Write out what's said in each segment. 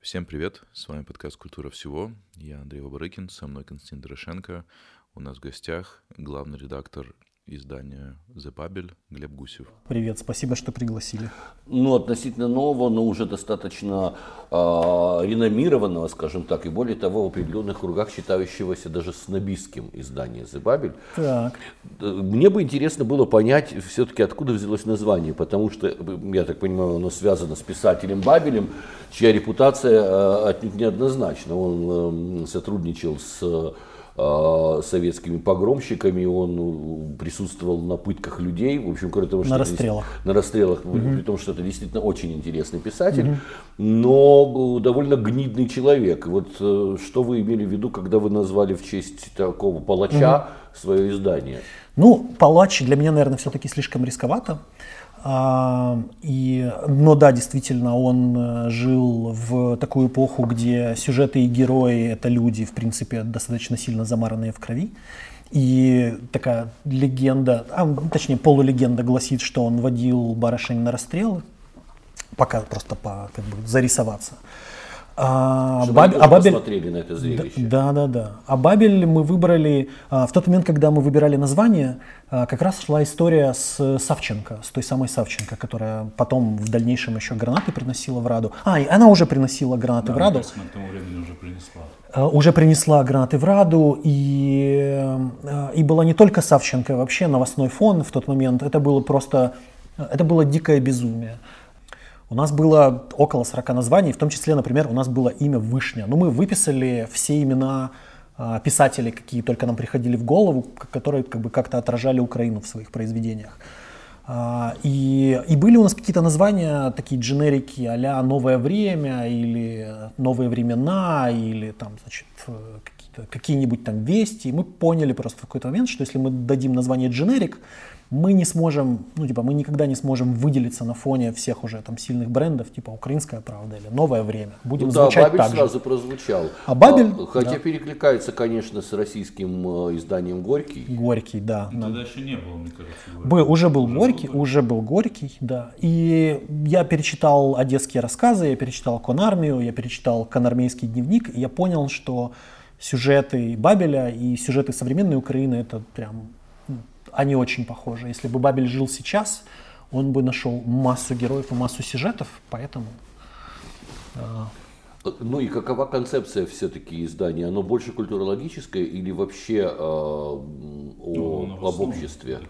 Всем привет, с вами подкаст «Культура всего». Я Андрей Вабарыкин, со мной Константин Дорошенко. У нас в гостях главный редактор издания «The Babel» Глеб Гусев. Привет, спасибо, что пригласили. Ну, относительно нового, но уже достаточно э, реномированного, скажем так, и более того, в определенных кругах считающегося даже снобистским издания «The Babel». Так. Мне бы интересно было понять все-таки, откуда взялось название, потому что, я так понимаю, оно связано с писателем Бабелем, чья репутация э, отнюдь неоднозначна. Он э, сотрудничал с Э, советскими погромщиками, он ну, присутствовал на пытках людей, в общем, кроме того, что на расстрелах, на расстрелах, угу. при том, что это действительно очень интересный писатель, угу. но довольно гнидный человек. Вот э, что вы имели в виду, когда вы назвали в честь такого палача угу. свое издание? Ну, палач для меня, наверное, все-таки слишком рисковато. А, и, но да, действительно, он э, жил в такую эпоху, где сюжеты и герои — это люди, в принципе, достаточно сильно замаранные в крови. И такая легенда, а, точнее полулегенда гласит, что он водил барышень на расстрелы, пока просто по, как бы, зарисоваться. А, Баб... а Бабель... посмотрели на это зрелище. Да, да, да. А Бабель мы выбрали, а, в тот момент, когда мы выбирали название, а, как раз шла история с Савченко, с той самой Савченко, которая потом в дальнейшем еще гранаты приносила в Раду. А, и она уже приносила гранаты да, в Раду. Кажется, к тому времени уже принесла. А, уже принесла гранаты в Раду, и, и была не только Савченко, вообще новостной фон в тот момент, это было просто, это было дикое безумие. У нас было около 40 названий, в том числе, например, у нас было имя Вышня. Ну, мы выписали все имена э, писателей, какие только нам приходили в голову, которые как бы как-то отражали Украину в своих произведениях. Uh, и, и были у нас какие-то названия, такие дженерики а «Новое время» или «Новые времена» или там, значит, какие-то, какие-нибудь там «Вести». И мы поняли просто в какой-то момент, что если мы дадим название дженерик, мы не сможем, ну типа мы никогда не сможем выделиться на фоне всех уже там сильных брендов, типа «Украинская правда» или «Новое время». Будем ну, звучать да, Бабель так сразу же. прозвучал. А Бабель? А, хотя да. перекликается, конечно, с российским э, изданием «Горький». «Горький», да. И тогда еще не было, мне кажется. Был, уже был уже «Горький», был уже был «Горький», да. И я перечитал одесские рассказы, я перечитал «Конармию», я перечитал «Конармейский дневник», и я понял, что сюжеты Бабеля и сюжеты современной Украины это прям они очень похожи. Если бы Бабель жил сейчас, он бы нашел массу героев и массу сюжетов, поэтому... Э... Ну и какова концепция все-таки издания? Оно больше культурологическое или вообще э, о, ну, об обществе?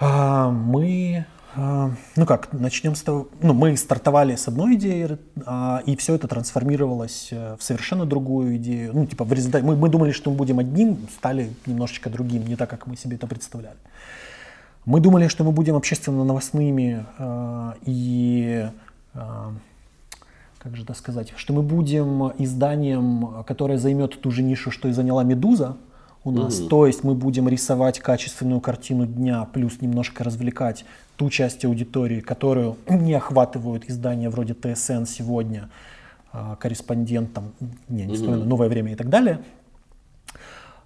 А, мы ну как, начнем с того, ну мы стартовали с одной идеи, а, и все это трансформировалось э, в совершенно другую идею. Ну типа в результате, мы, мы думали, что мы будем одним, стали немножечко другим, не так, как мы себе это представляли. Мы думали, что мы будем общественно-новостными а, и, как же это сказать, что мы будем изданием, которое займет ту же нишу, что и заняла «Медуза», у нас. Угу. То есть мы будем рисовать качественную картину дня, плюс немножко развлекать ту часть аудитории, которую не охватывают издания вроде ТСН сегодня, а, корреспондент, там, не, не вспоминаю, новое время и так далее.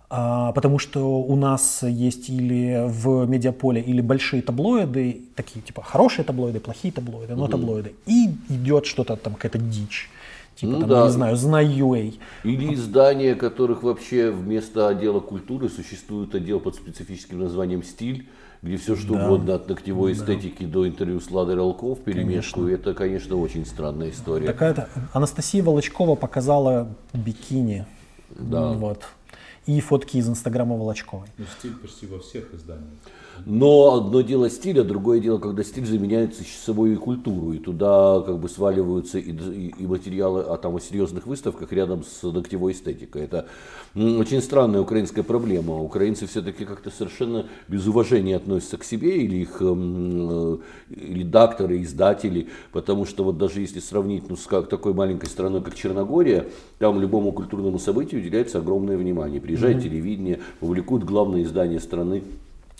А, потому что у нас есть или в медиаполе или большие таблоиды, такие типа хорошие таблоиды, плохие таблоиды, но угу. таблоиды, и идет что-то там, какая-то дичь. Типа, ну, там, да. не знаю, знаю Или издания, которых вообще вместо отдела культуры существует отдел под специфическим названием «Стиль», где все что да. угодно от ногтевой да. эстетики до интервью с Ладой Ролков перемешку. Конечно. Это, конечно, очень странная история. Такая-то Анастасия Волочкова показала бикини. Да. Вот. И фотки из Инстаграма Волочковой. Ну, стиль почти во всех изданиях. Но одно дело стиль, а другое дело, когда стиль заменяет собой и культуру, и туда как бы сваливаются и, и, и материалы о, там, о серьезных выставках рядом с ногтевой эстетикой. Это очень странная украинская проблема. Украинцы все-таки как-то совершенно без уважения относятся к себе или их э, редакторы, издатели, потому что вот даже если сравнить ну, с как, такой маленькой страной, как Черногория, там любому культурному событию уделяется огромное внимание. Приезжает mm-hmm. телевидение, публикуют главное издание страны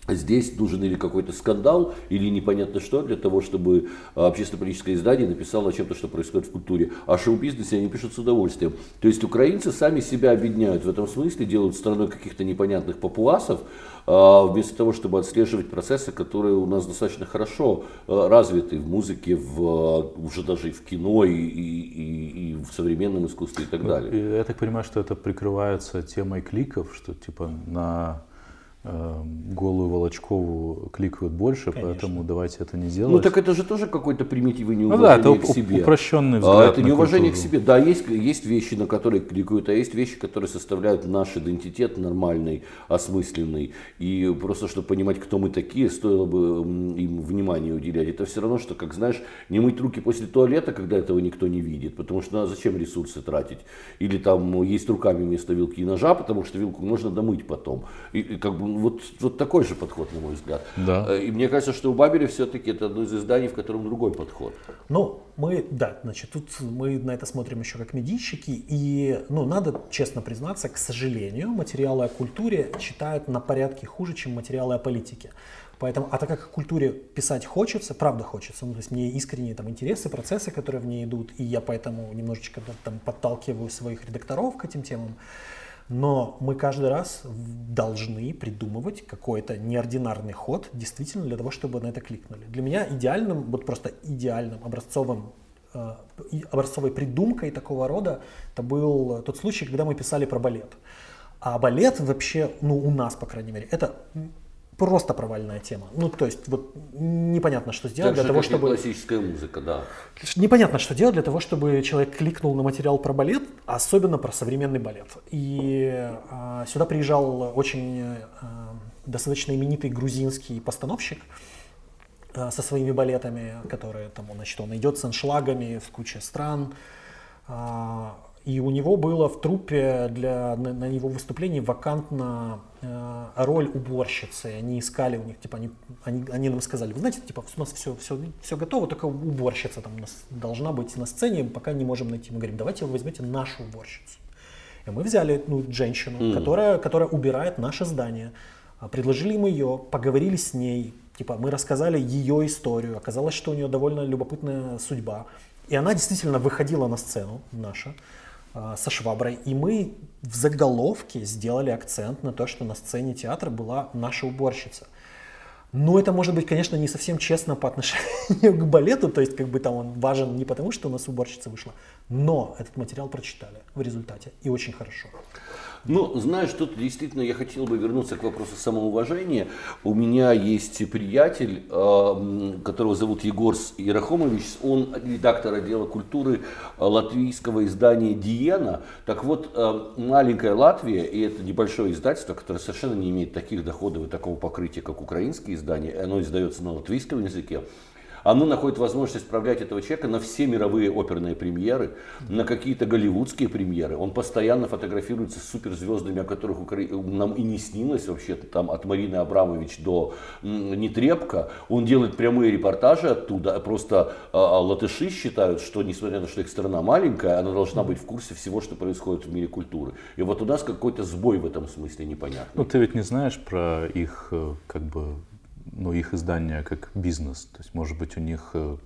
Здесь нужен или какой-то скандал, или непонятно что, для того, чтобы а, общественно-политическое издание написало о чем-то, что происходит в культуре. А шоу-бизнесе они пишут с удовольствием. То есть украинцы сами себя объединяют в этом смысле, делают страной каких-то непонятных папуасов, а, вместо того, чтобы отслеживать процессы, которые у нас достаточно хорошо а, развиты в музыке, в, уже даже и в кино, и, и, и современном искусстве и так далее. Я так понимаю, что это прикрывается темой кликов, что типа на голую Волочкову кликают больше, Конечно. поэтому давайте это не делать. Ну так это же тоже какой-то примитив и Ну неуважение да, это к себе. упрощенный А, взгляд это на неуважение к культуру. себе. Да, есть, есть вещи, на которые кликают, а есть вещи, которые составляют наш идентитет нормальный, осмысленный. И просто, чтобы понимать, кто мы такие, стоило бы им внимание уделять. Это все равно, что, как знаешь, не мыть руки после туалета, когда этого никто не видит. Потому что ну, а зачем ресурсы тратить? Или там ну, есть руками вместо вилки и ножа, потому что вилку можно домыть потом. И, и как бы вот, вот такой же подход, на мой взгляд. Да. Э, И мне кажется, что у Бабеля все-таки это одно из изданий, в котором другой подход. Ну, мы, да, значит, тут мы на это смотрим еще как медийщики, и, ну, надо честно признаться, к сожалению, материалы о культуре читают на порядке хуже, чем материалы о политике. Поэтому, а так как о культуре писать хочется, правда хочется, ну, то есть мне искренние там интересы, процессы, которые в ней идут, и я поэтому немножечко да, там подталкиваю своих редакторов к этим темам, но мы каждый раз должны придумывать какой-то неординарный ход действительно для того, чтобы на это кликнули. Для меня идеальным, вот просто идеальным образцовым э, образцовой придумкой такого рода это был тот случай, когда мы писали про балет. А балет вообще, ну у нас, по крайней мере, это просто провальная тема. Ну то есть вот непонятно, что сделать Так для того, чтобы... классическая музыка, да. Непонятно, что делать для того, чтобы человек кликнул на материал про балет, особенно про современный балет. И а, сюда приезжал очень а, достаточно именитый грузинский постановщик а, со своими балетами, которые там, значит, он идет с аншлагами в куче стран. И у него было в труппе для, на, на его выступлении вакантна э, роль уборщицы. Они искали у них, типа, они, они, они нам сказали, вы знаете, типа, у нас все, все, все готово, только уборщица там у нас должна быть на сцене, пока не можем найти. Мы говорим, давайте вы возьмете нашу уборщицу. И мы взяли ну, женщину, которая, которая убирает наше здание. А, Предложили им ее, поговорили с ней. Типа, мы рассказали ее историю. Оказалось, что у нее довольно любопытная судьба. И она действительно выходила на сцену наша со шваброй. И мы в заголовке сделали акцент на то, что на сцене театра была наша уборщица. Ну, это может быть, конечно, не совсем честно по отношению к балету, то есть как бы там он важен не потому, что у нас уборщица вышла, но этот материал прочитали в результате, и очень хорошо. Ну, знаешь, тут действительно я хотел бы вернуться к вопросу самоуважения. У меня есть приятель, э, м, которого зовут Егор Ярахомович. Он редактор отдела культуры э, латвийского издания «Диена». Так вот, э, маленькая Латвия, и это небольшое издательство, которое совершенно не имеет таких доходов и такого покрытия, как украинские издания, оно издается на латвийском языке, оно находит возможность отправлять этого человека на все мировые оперные премьеры, на какие-то голливудские премьеры. Он постоянно фотографируется с суперзвездами, о которых нам и не снилось вообще-то, там от Марины Абрамович до Нетребко. Он делает прямые репортажи оттуда. Просто а, а, латыши считают, что несмотря на то, что их страна маленькая, она должна быть в курсе всего, что происходит в мире культуры. И вот у нас какой-то сбой в этом смысле непонятный. Ну, ты ведь не знаешь про их, э, как бы, ну, их издание как бизнес. То есть, может быть, у них, э,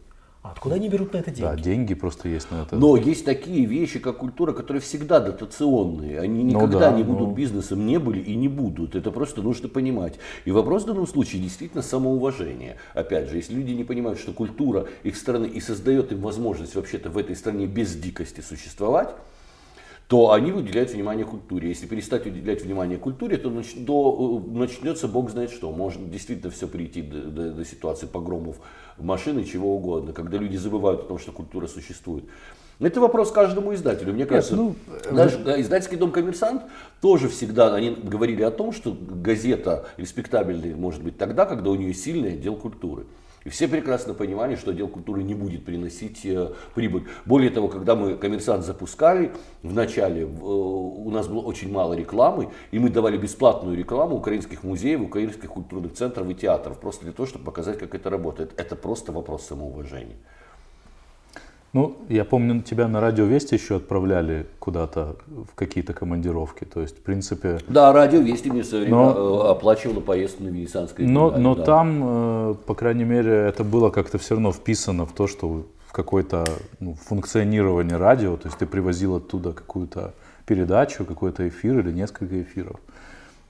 А откуда они берут на это деньги? да, деньги просто есть на это. Но есть такие вещи, как культура, которые всегда дотационные. Они Ну никогда да, не будут ну. бизнесом, не были и не будут. Это просто нужно понимать. И вопрос в данном случае действительно самоуважение. Опять же, если люди не понимают, что культура их страны и создает им возможность вообще-то в этой стране без дикости существовать, то они уделяют внимание культуре. Если перестать уделять внимание культуре, то, нач- то, э, начнется бог знает что. Может действительно все прийти до, до- до ситуации погромов машины, чего угодно, когда люди забывают о том, что культура существует. Это вопрос каждому издателю. Мне кажется, ну, даже да, издательский дом «Коммерсант» тоже всегда, они говорили о том, что газета респектабельная может быть тогда, когда у нее сильный отдел культуры. И все прекрасно понимали, что отдел культуры не будет приносить э, прибыль. Более того, когда мы «Коммерсант» запускали, в начале э, у нас было очень мало рекламы, и мы давали бесплатную рекламу украинских музеев, украинских культурных центров и театров, просто для того, чтобы показать, как это работает. Это просто вопрос самоуважения. Ну, я помню, тебя на радио Вести еще отправляли куда-то в какие-то командировки. То есть, в принципе, Да, радио Вести мне в свое время Но- э, оплачивало поездку на Венецианское но, но да. там, э, по крайней мере, это было как-то все равно вписано в то, что в какое-то ну, функционирование радио, то есть ты привозил оттуда какую-то передачу, какой-то эфир или несколько эфиров.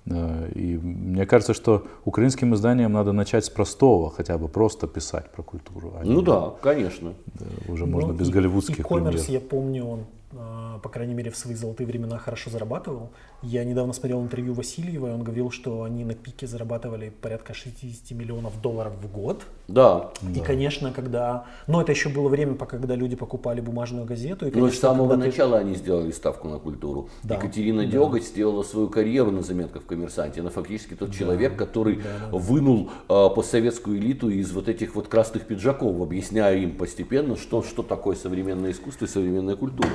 Э, И мне кажется, что украинским изданиям надо начать с простого, хотя бы просто писать про культуру. а Ну не, да, конечно. э, Уже можно Ну, без и- голливудских И коммерс, я помню, он по крайней мере, в свои золотые времена хорошо зарабатывал. Я недавно смотрел интервью Васильева, и он говорил, что они на пике зарабатывали порядка 60 миллионов долларов в год. Да. И, да. конечно, когда... Но это еще было время, пока когда люди покупали бумажную газету. И, конечно, Но с самого начала ты... они сделали ставку на культуру. Да. Екатерина да. Деготь сделала свою карьеру на заметках в «Коммерсанте». Она фактически тот да. человек, который да, да, да. вынул э, постсоветскую элиту из вот этих вот красных пиджаков, объясняя им постепенно, что, что такое современное искусство и современная культура.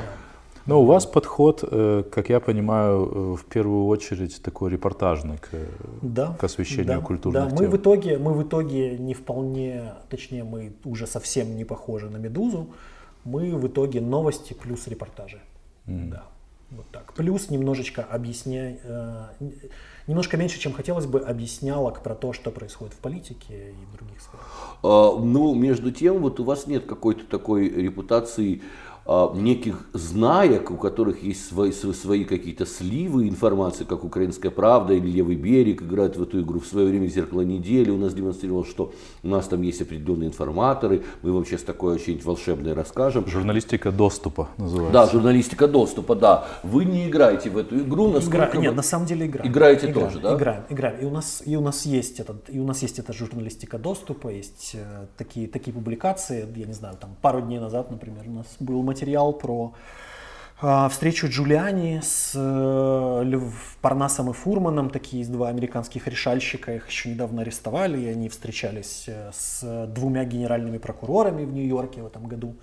Но у вас подход, э, как я понимаю, э, в первую очередь такой репортажный к, да, к освещению да, культурных да. тем. Мы в итоге, мы в итоге не вполне, точнее, мы уже совсем не похожи на Медузу. Мы в итоге новости плюс репортажи. Mm. Да, вот так. Плюс немножечко объясняя, э, немножко меньше, чем хотелось бы, объяснялок про то, что происходит в политике и в других сферах. А, ну, между тем, вот у вас нет какой-то такой репутации неких знаек, у которых есть свои, свои какие-то сливы информации, как «Украинская правда» или «Левый берег» играют в эту игру. В свое время «Зеркало недели» у нас демонстрировало, что у нас там есть определенные информаторы, мы вам сейчас такое что-нибудь волшебное расскажем. Журналистика доступа называется. Да, журналистика доступа, да. Вы не играете в эту игру, насколько Игра... Нет, на самом деле играем. Играете играем, тоже, да? Играем, играем. И у нас, и у нас есть этот, и у нас есть эта журналистика доступа, есть э, такие, такие публикации, я не знаю, там пару дней назад, например, у нас был материал про а, встречу Джулиани с э, Парнасом и Фурманом, такие есть два американских решальщика, их еще недавно арестовали, и они встречались э, с двумя генеральными прокурорами в Нью-Йорке в этом году.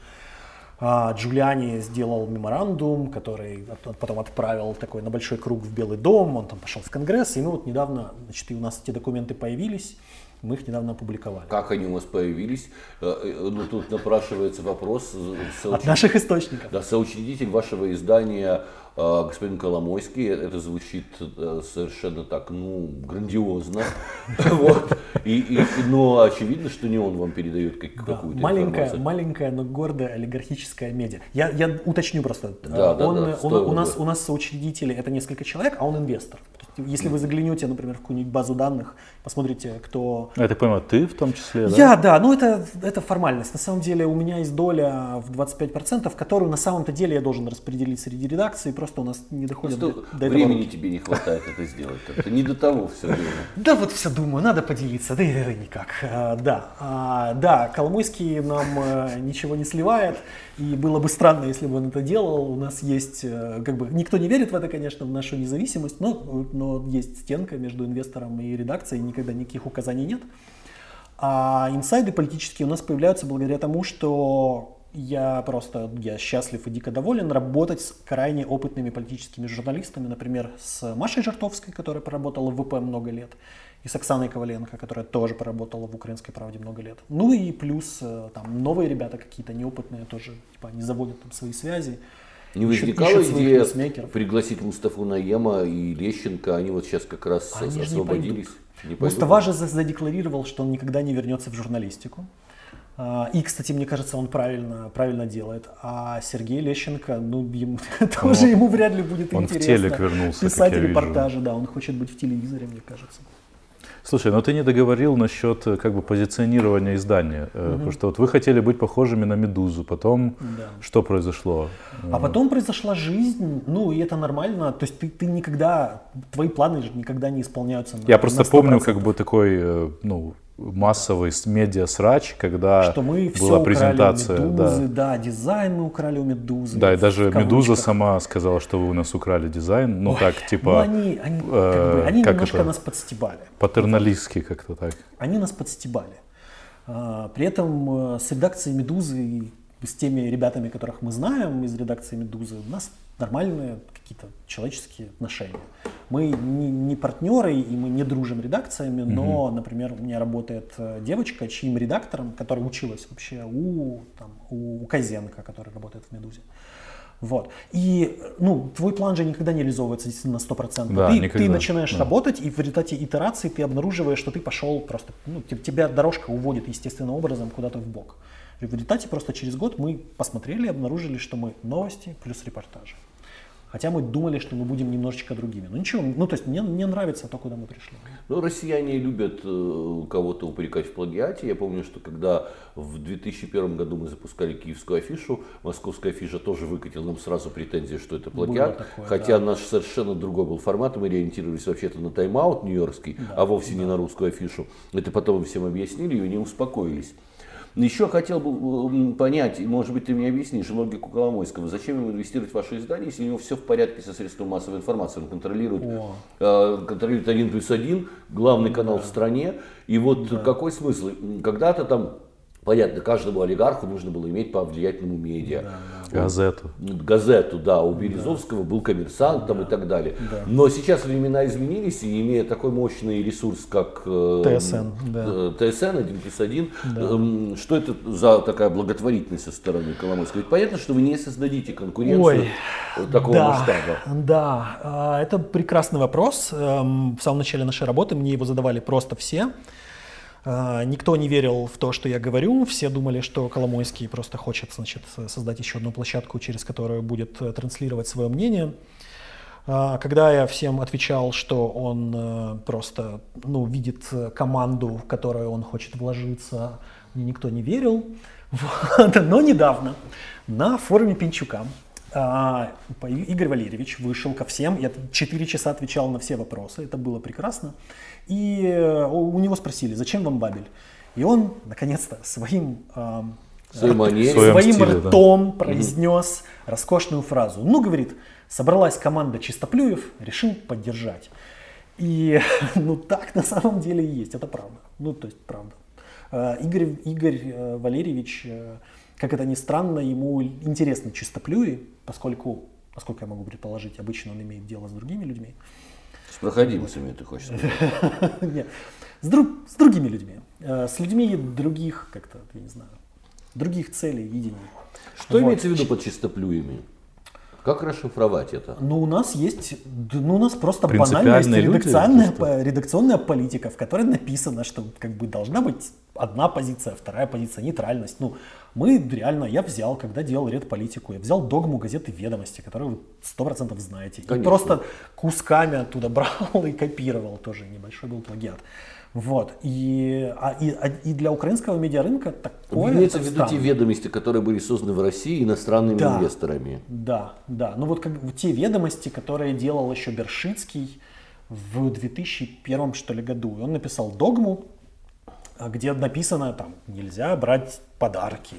А, Джулиани сделал меморандум, который потом отправил такой на большой круг в Белый дом, он там пошел в Конгресс, и ну вот недавно, значит, и у нас эти документы появились. Мы их недавно опубликовали. Как они у вас появились? Э, э, ну, тут напрашивается вопрос. Соуч... От наших источников. Да, соучредитель вашего издания господин Коломойский, это звучит э, совершенно так, ну, грандиозно. Вот. И, и, но очевидно, что не он вам передает как, да, какую-то маленькая, информацию. Маленькая, но гордая олигархическая медиа. Я, я уточню просто. Да, он, да, да, он, у, нас, у нас соучредители это несколько человек, а он инвестор. Если вы заглянете, например, в какую-нибудь базу данных, посмотрите, кто... Я так понимаю, ты в том числе, да? Я, да, ну это, это формальность. На самом деле у меня есть доля в 25%, которую на самом-то деле я должен распределить среди редакций, просто у нас не доходит до, до Времени этого. тебе не хватает это сделать, это не до того все время. Да, вот все думаю, надо поделиться, да и никак. А, да, а, да, Коломойский нам э, ничего не сливает, и было бы странно, если бы он это делал. У нас есть, э, как бы, никто не верит в это, конечно, в нашу независимость, но, но есть стенка между инвестором и редакцией, никогда никаких указаний нет. А инсайды политические у нас появляются благодаря тому, что я просто я счастлив и дико доволен работать с крайне опытными политическими журналистами, например, с Машей Жартовской, которая поработала в ВП много лет, и с Оксаной Коваленко, которая тоже поработала в «Украинской правде» много лет. Ну и плюс э, там новые ребята какие-то неопытные тоже, типа они заводят там свои связи. Не возникала идея пригласить Мустафу Наема и Лещенко, они вот сейчас как раз они освободились. Не не Мустафа же задекларировал, что он никогда не вернется в журналистику. А, и, кстати, мне кажется, он правильно, правильно делает. А Сергей Лещенко, ну, ему, тоже ему вряд ли будет он интересно. Он в телек вернулся, Писать репортажи, да, он хочет быть в телевизоре, мне кажется. Слушай, но ты не договорил насчет э, как бы позиционирования издания, угу. потому что вот вы хотели быть похожими на Медузу, потом да. что произошло? А потом произошла жизнь, ну и это нормально, то есть ты, ты никогда, твои планы же никогда не исполняются. На, Я просто на помню как бы такой, э, ну массовый медиа срач, когда что мы была презентация. У медузы, да. да, дизайн мы украли у Медузы. Да, и даже Медуза сама сказала, что вы у нас украли дизайн. Ну Ой, так, типа... Ну они, они, э, как бы, они как немножко это? нас подстебали. Патерналистски как-то так. Они нас подстебали. А, при этом э, с редакцией Медузы с теми ребятами, которых мы знаем из редакции Медузы, у нас нормальные какие-то человеческие отношения. Мы не, не партнеры и мы не дружим редакциями, но, угу. например, у меня работает э, девочка, чьим редактором, которая училась вообще у, там, у Козенко, который работает в «Медузе». Вот. И, ну, твой план же никогда не реализовывается действительно на 100%. Да, ты, ты начинаешь да. работать, и в результате итерации ты обнаруживаешь, что ты пошел просто, ну, тебя дорожка уводит естественным образом куда-то в бок. И в результате просто через год мы посмотрели обнаружили, что мы новости плюс репортажи. Хотя мы думали, что мы будем немножечко другими. Ну ничего, ну то есть мне, мне нравится то, куда мы пришли. Ну, россияне любят э, кого-то упрекать в плагиате. Я помню, что когда в 2001 году мы запускали киевскую афишу, московская афиша тоже выкатила нам сразу претензии, что это плагиат. такое, хотя да. наш совершенно другой был формат, мы ориентировались вообще-то на тайм-аут нью-йоркский, а вовсе не на русскую афишу. Это потом всем объяснили и не успокоились. Еще хотел бы э, понять, может быть, ты мне объяснишь логику Коломойского. Зачем ему инвестировать в ваше издание, если у него все в порядке со средством массовой информации? Он контролирует, О. э, контролирует один плюс один, главный канал в стране. И вот какой смысл? Когда-то там, понятно, каждому олигарху нужно было иметь по влиятельному медиа. Газету. Газету, да, у Березовского был коммерсант там и так далее. Но сейчас времена изменились, и имея такой мощный ресурс, как э, ТСН, да. э, ТСН 1 плюс 1, эм, что это за такая благотворительность со стороны Коломойского? Ведь понятно, что вы не создадите конкуренцию Ой, такого да, масштаба. Да, а, это прекрасный вопрос. Эм, В самом начале нашей работы мне его задавали просто все. А, Никто не верил в то, что я говорю. Все думали, что Коломойский просто хочет значит, создать еще одну площадку, через которую будет э, транслировать свое мнение. А, Когда я всем отвечал, что он э, просто ну, видит э, команду, в которую он хочет вложиться, мне никто не верил. Вот. Но недавно на форуме Пинчука Игорь Валерьевич вышел ко всем, я 4 часа отвечал на все вопросы, это было прекрасно. И э, у него спросили, зачем вам Бабель? И он, наконец-то, своим, своей манере. Своим стиле, да. ртом произнес роскошную фразу. Ну, говорит, собралась команда чистоплюев, решил поддержать. И ну так на самом деле и есть, это правда. Ну, то есть правда. Э, Игорь, Игорь э, Валерьевич, э, как это ни странно, ему интересны чистоплюи, поскольку, насколько я могу предположить, обычно он имеет дело с другими людьми. С проходимцами, ты хочешь сказать. Нет, с, друг- с другими людьми. Э, С людьми других, как-то, я не знаю, других целей, видений. Что Вот. имеется в виду под чистоплюями? Как расшифровать это? Ну, у нас есть, ну, у нас просто банально есть люди, редакционная, по- редакционная политика, в которой написано, что как бы должна быть одна позиция, вторая позиция, нейтральность. Ну, мы реально, я взял, когда делал редполитику, я взял догму газеты «Ведомости», которую вы сто процентов знаете, и Конечно. просто кусками оттуда брал и копировал, тоже небольшой был плагиат. Вот, и, а- и, а- и для украинского медиарынка такое... Имеется в виду те ведомости, которые были созданы в России иностранными Да. инвесторами. Да, да. Ну вот как те ведомости, которые делал еще Бершицкий в 2001 что ли году. И он написал догму, где написано там нельзя брать подарки.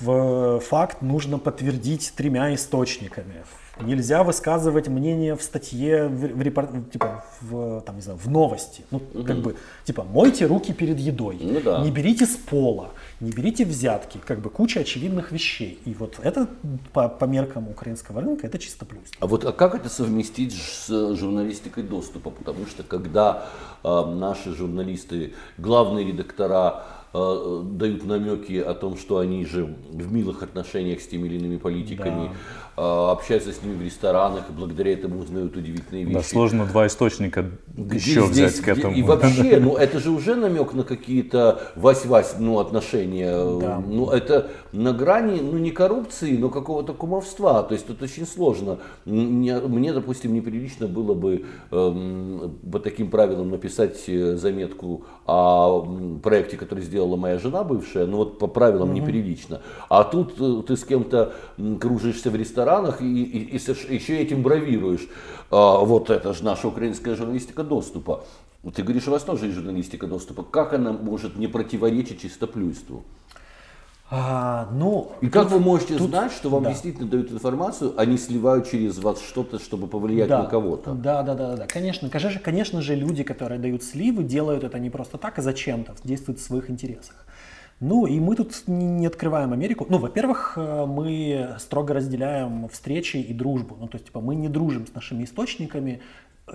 Факт нужно подтвердить тремя источниками. Нельзя высказывать мнение в статье, в, в репор- типа, в, там, не знаю, в новости. Ну, как бы, типа, мойте руки перед едой. Ну да. Не берите с пола, не берите взятки, как бы куча очевидных вещей. И вот это по, по меркам украинского рынка это чисто плюс. А вот а как это совместить с журналистикой доступа? Потому что когда э, наши журналисты, главные редактора э, дают намеки о том, что они же в милых отношениях с теми или иными политиками, э, общаются с ними в ресторанах, и благодаря этому узнают удивительные вещи. Да, сложно два источника Где еще здесь- взять к этому. И вообще, ну это же уже намек на какие-то вась-вась, ну, отношения. Да. Ну, это на грани, ну, не коррупции, но какого-то кумовства. То есть тут очень сложно. Мне, мне, допустим, неприлично было бы эм, по таким правилам написать э, заметку о проекте, который сделала моя жена бывшая, ну вот по правилам неприлично. А тут э, ты с кем-то кружишься в ресторанах и, и- и еще этим бравируешь. А, вот это же наша украинская журналистика доступа. Ты говоришь, у вас тоже есть журналистика доступа. Как она может не противоречить чистоплюйству? А, ну, И как вы можете тут- знать, что вам да. действительно дают информацию, а не сливают через вас что-то, чтобы повлиять да, на кого-то? Да, да, да, да. Конечно, конечно, конечно же, люди, которые дают сливы, делают это не просто так, а зачем-то, действуют в своих интересах. Ну и мы тут не не открываем Америку. Ну, во-первых, э, мы строго разделяем встречи и дружбу. Ну, то есть, типа, мы не дружим с нашими источниками.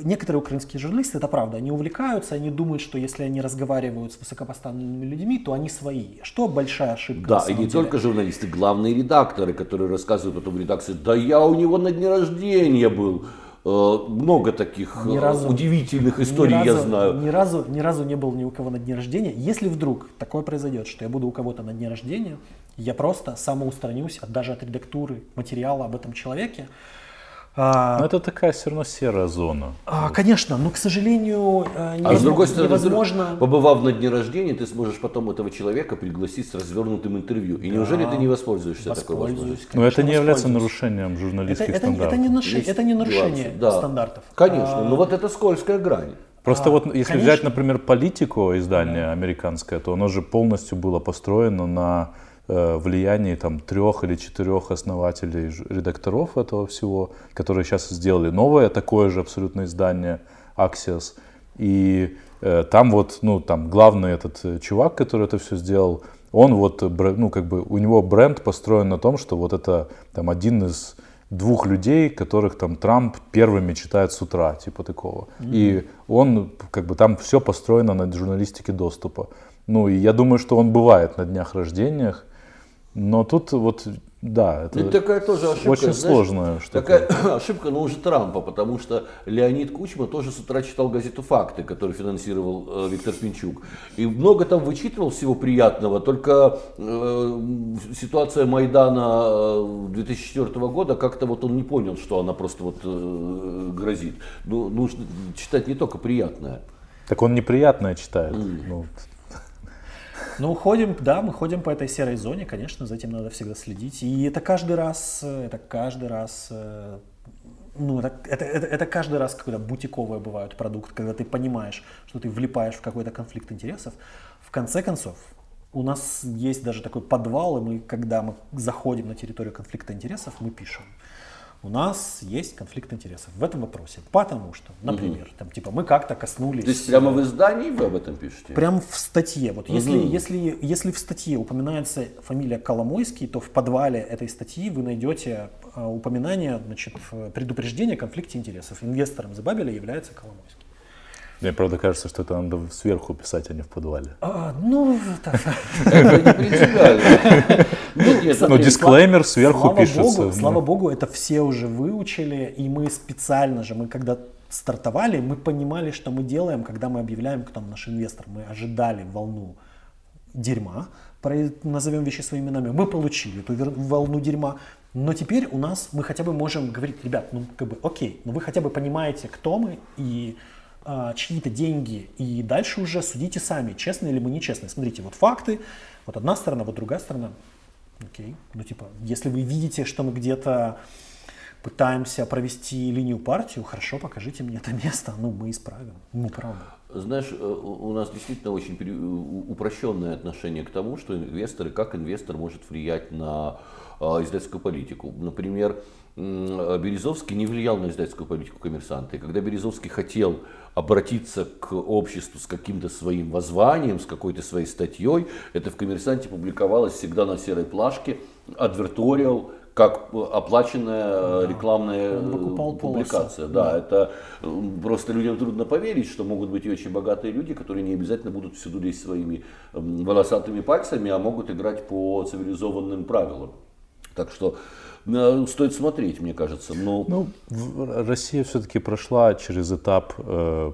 Некоторые украинские журналисты, это правда, они увлекаются, они думают, что если они разговаривают с высокопоставленными людьми, то они свои. Что большая ошибка. Да, и не деле. только журналисты, главные редакторы, которые рассказывают потом в редакции, да я у него на дне рождения был. Э, Много таких Ни э, разу- удивительных историй ни я разу, знаю. Ни разу, ни разу не был ни у кого на дне рождения. Если вдруг такое произойдет, что я буду у кого-то на дне рождения, я просто самоустранюсь от, даже от редактуры материала об этом человеке. А, но это такая все равно серая зона. А, конечно, но, к сожалению, невозможно, э, а с другой стороны, невозможно... побывав на дне рождения, ты сможешь потом этого человека пригласить с развернутым интервью. И да. неужели ты не воспользуешься такой возможностью? Но это не является нарушением журналистских это, стандартов. Это, это, не, нарушение, это не нарушение да. стандартов. Конечно, а... но вот это скользкая грань. Просто а, вот если конечно. взять, например, политику издание американское, то оно же полностью было построено на влиянии там трех или четырех основателей, редакторов этого всего, которые сейчас сделали новое такое же абсолютно издание Axios. И э, там вот, ну, там главный этот э, чувак, который это все сделал, он вот, ну, как бы, у него бренд построен на том, что вот это там один из двух людей, которых там Трамп первыми читает с утра, типа такого. Mm-hmm. И он, как бы, там все построено на журналистике доступа. Ну, и я думаю, что он бывает на днях рождениях, но тут вот, да, это, это такая тоже ошибка. Очень знаешь, сложная штука. Такая ошибка, но уже Трампа, потому что Леонид Кучма тоже с утра читал газету «Факты», которую финансировал э, Виктор Пинчук. И много там вычитывал всего приятного, только э, ситуация Майдана 2004 э, года, как-то вот он не понял, что она просто вот э, грозит. Ну, нужно читать не только приятное. Так он неприятное читает. Mm. Ну, ну, ходим, да, мы ходим по этой серой зоне, конечно, за этим надо всегда следить. И это каждый раз, это каждый раз, э, ну, это, это, это, это каждый раз какой-то бутиковый бывает продукт, когда ты понимаешь, что ты влипаешь в какой-то конфликт интересов. В конце концов, у нас есть даже такой подвал, и мы, когда мы заходим на территорию конфликта интересов, мы пишем у нас есть конфликт интересов в этом вопросе. Потому что, например, угу. там, типа, мы как-то коснулись... То есть прямо в издании вы об этом пишете? Прямо в статье. Вот угу. если, если, если в статье упоминается фамилия Коломойский, то в подвале этой статьи вы найдете а, упоминание, значит, предупреждение о конфликте интересов. Инвестором Забабеля является Коломойский. Мне, правда, кажется, что это надо сверху писать, а не в подвале. А, ну, это не принципиально. Ну, дисклеймер сверху пишется. Слава богу, это все уже выучили, и мы специально же, мы когда стартовали, мы понимали, что мы делаем, когда мы объявляем, кто наш инвестор. Мы ожидали волну дерьма, назовем вещи своими именами. Мы получили эту волну дерьма, но теперь у нас мы хотя бы можем говорить, ребят, ну как бы окей, но вы хотя бы понимаете, кто мы и а, чьи-то деньги, и дальше уже судите сами, честно или мы нечестны. Смотрите, вот факты, вот одна сторона, вот другая сторона. Окей, ну типа, если вы видите, что мы где-то пытаемся провести линию партию, хорошо, покажите мне это место, ну мы исправим, ну правда. Знаешь, э, у нас действительно очень упрощенное отношение к тому, что инвесторы, как инвестор может влиять на а, издательскую политику. Например, Березовский не влиял на издательскую политику коммерсанта. И когда Березовский хотел обратиться к обществу с каким-то своим воззванием, с какой-то своей статьей, это в коммерсанте публиковалось всегда на серой плашке, адверториал, как оплаченная да. рекламная публикация. Да, да, это просто людям трудно поверить, что могут быть и очень богатые люди, которые не обязательно будут всюду лезть своими волосатыми пальцами, а могут играть по цивилизованным правилам. Так что э, стоит смотреть, мне кажется. Но... Ну, Россия все-таки прошла через этап э,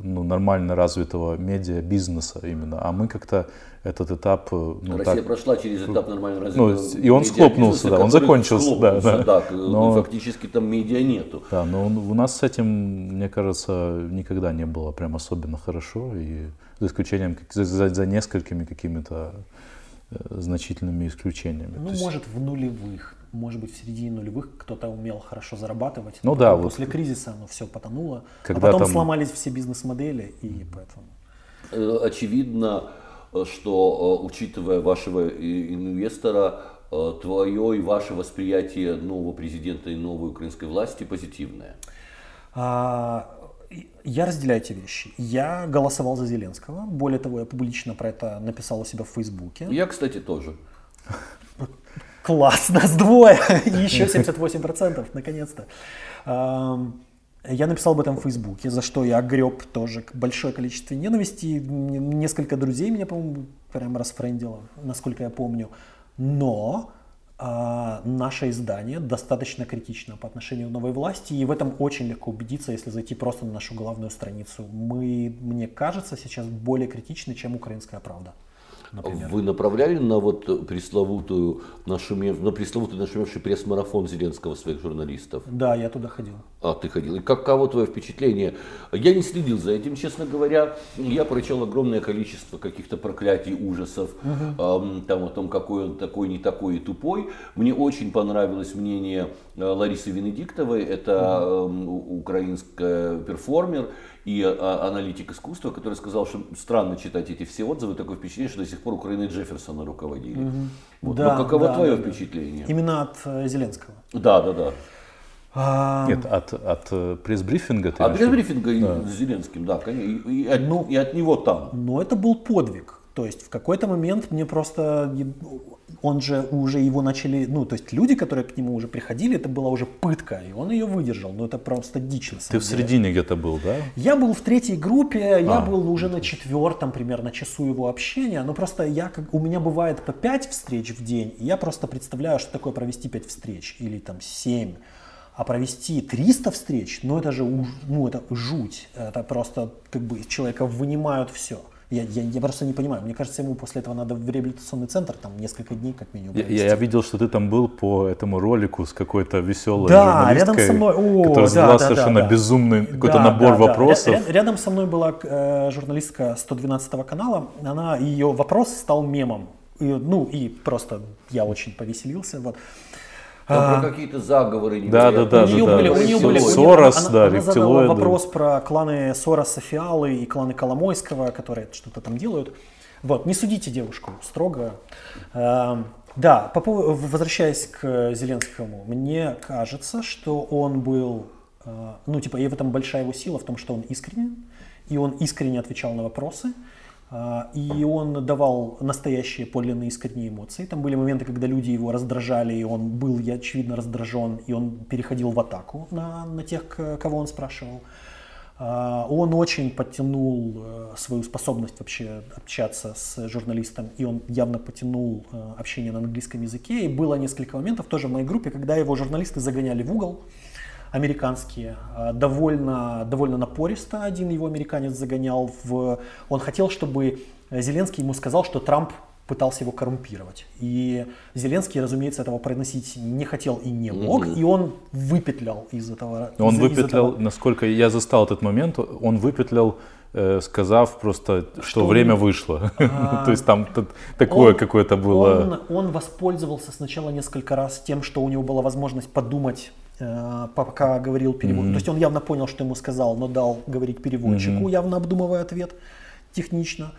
ну, нормально развитого медиа-бизнеса именно, а мы как-то этот этап... Э, ну, Россия так, прошла через этап нормально ну, развитого ну, И он схлопнулся, да, он закончился. Да, да. да, но, фактически там медиа нету. Да, но у нас с этим, мне кажется, никогда не было прям особенно хорошо, и за исключением за, за, за несколькими какими-то значительными исключениями. Ну, есть... может, в нулевых, может быть, в середине нулевых кто-то умел хорошо зарабатывать. Ну да, после вот... кризиса оно все потонуло, а Когда а потом там... сломались все бизнес-модели, и поэтому... Э, очевидно, что, э, учитывая вашего инвестора, твое и ваше восприятие нового президента и новой украинской власти позитивное? А, я разделяю эти вещи. Я голосовал за Зеленского. Более того, я публично про это написал у себя в Фейсбуке. Я, кстати, тоже. Класс, нас двое. Еще 78%, наконец-то. Я написал об этом в Фейсбуке, за что я греб тоже большое количество ненависти. Несколько друзей меня, по-моему, прям расфрендило, насколько я помню. Но а, наше издание достаточно критично по отношению к новой власти, и в этом очень легко убедиться, если зайти просто на нашу главную страницу. Мы, мне кажется, сейчас более критичны, чем украинская правда. Например. Вы направляли на вот пресловутую нашумев, на пресловутый нашумевший пресс-марафон Зеленского своих журналистов? Да, я туда ходил. А, ты ходил. И каково твое впечатление? Я не следил за этим, честно говоря. Я прочел огромное количество каких-то проклятий, ужасов, угу. эм, там о том, какой он такой, не такой и тупой. Мне очень понравилось мнение э, Ларисы Венедиктовой. Это угу. украинская перформер и а, аналитик искусства, который сказал, что странно читать эти все отзывы, такое впечатление, что до сих пор Украиной Джефферсона руководили. Угу. Вот. Да, Но каково да, твое да, впечатление? Именно от э, Зеленского. Да, да, да. А... Нет, от, от э, пресс-брифинга ты От пресс-брифинга да. с Зеленским, да, конечно. И, и, от, ну, и от него там. Но это был подвиг. То есть в какой-то момент мне просто, он же уже его начали, ну то есть люди, которые к нему уже приходили, это была уже пытка, и он ее выдержал. Ну это просто дичь на самом Ты деле. в середине где-то был, да? Я был в третьей группе, я а, был уже на четвертом примерно часу его общения, но просто я, как, у меня бывает по пять встреч в день, и я просто представляю, что такое провести пять встреч или там семь. А провести 300 встреч, ну это же ну, это жуть. Это просто как бы человека вынимают все. Я, я, я просто не понимаю. Мне кажется, ему после этого надо в реабилитационный центр там несколько дней как минимум. Я, я видел, что ты там был по этому ролику с какой-то веселой да, рядом со мной, О, которая задала да, совершенно да, безумный какой-то да, набор да, вопросов. Да. Ря- рядом со мной была э, журналистка 112 канала. Она ее вопрос стал мемом. И, ну и просто я очень повеселился. Вот. Там а, про какие-то заговоры Да, да, да. У нее да, были, да. у нее были. Сорос, она, да, она задала вопрос про кланы Сороса, Фиалы и кланы Коломойского, которые что-то там делают. Вот, не судите девушку строго. А, да, по поводу, возвращаясь к Зеленскому, мне кажется, что он был, а, ну типа, и в этом большая его сила в том, что он искренен, и он искренне отвечал на вопросы. А, и он давал настоящие подлинные искренние эмоции. Там были моменты, когда люди его раздражали, и он был, очевидно, раздражен, и он переходил в атаку на, на тех, кого он спрашивал. А, он очень подтянул э, свою способность вообще общаться с журналистом, и он явно потянул э, общение на английском языке. И было несколько моментов тоже в моей группе, когда его журналисты загоняли в угол, американские, а, довольно, довольно напористо один его американец загонял. В... Он хотел, чтобы Зеленский ему сказал, что Трамп пытался его коррумпировать. И Зеленский, разумеется, этого проносить не хотел и не мог, mm-hmm. и он выпетлял из этого. Он из, выпетлял, из этого... насколько я застал этот момент, он выпетлял э, сказав просто, что, что время он... вышло. А... То есть там такое какое-то было. Он, он воспользовался сначала несколько раз тем, что у него была возможность подумать пока говорил перевод. Mm-hmm. То есть он явно понял, что ему сказал, но дал говорить переводчику, mm-hmm. явно обдумывая ответ технично.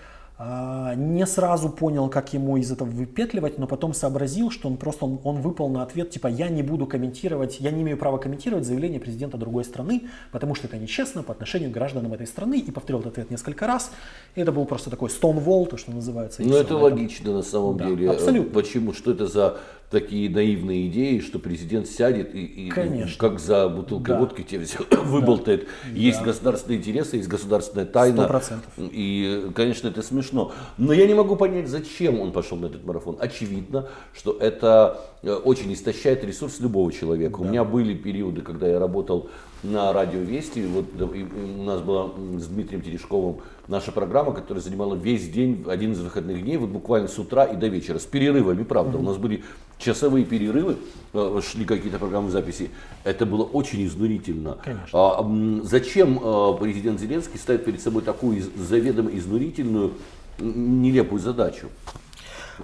А, не сразу понял, как ему из этого выпетливать, но потом сообразил, что он просто он, он выпал на ответ, типа я не буду комментировать, я не имею права комментировать заявление президента другой страны, потому что это нечестно по отношению к гражданам этой страны, и повторил этот ответ несколько раз. И это был просто такой Stonewall, то, что называется. Ну это логично на самом да, деле. Абсолютно. Почему? Что это за такие наивные идеи, что президент сядет и, и как за бутылкой да. водки тебе все выболтает. Да. Есть да. государственные интересы, есть государственная тайна. 100%. И, конечно, это смешно. Но я не могу понять, зачем он пошел на этот марафон. Очевидно, что это э, очень истощает ресурс любого человека. Да. У меня были периоды, когда я работал на радио Вести. Вот у нас была с Дмитрием Терешковым наша программа, которая занимала весь день, один из выходных дней, вот буквально с утра и до вечера, с перерывами, правда. Mm-hmm. У нас были часовые перерывы, э, шли какие-то программы записи. Это было очень изнурительно. Конечно. А, зачем э, президент Зеленский ставит перед собой такую заведомо изнурительную, нелепую задачу?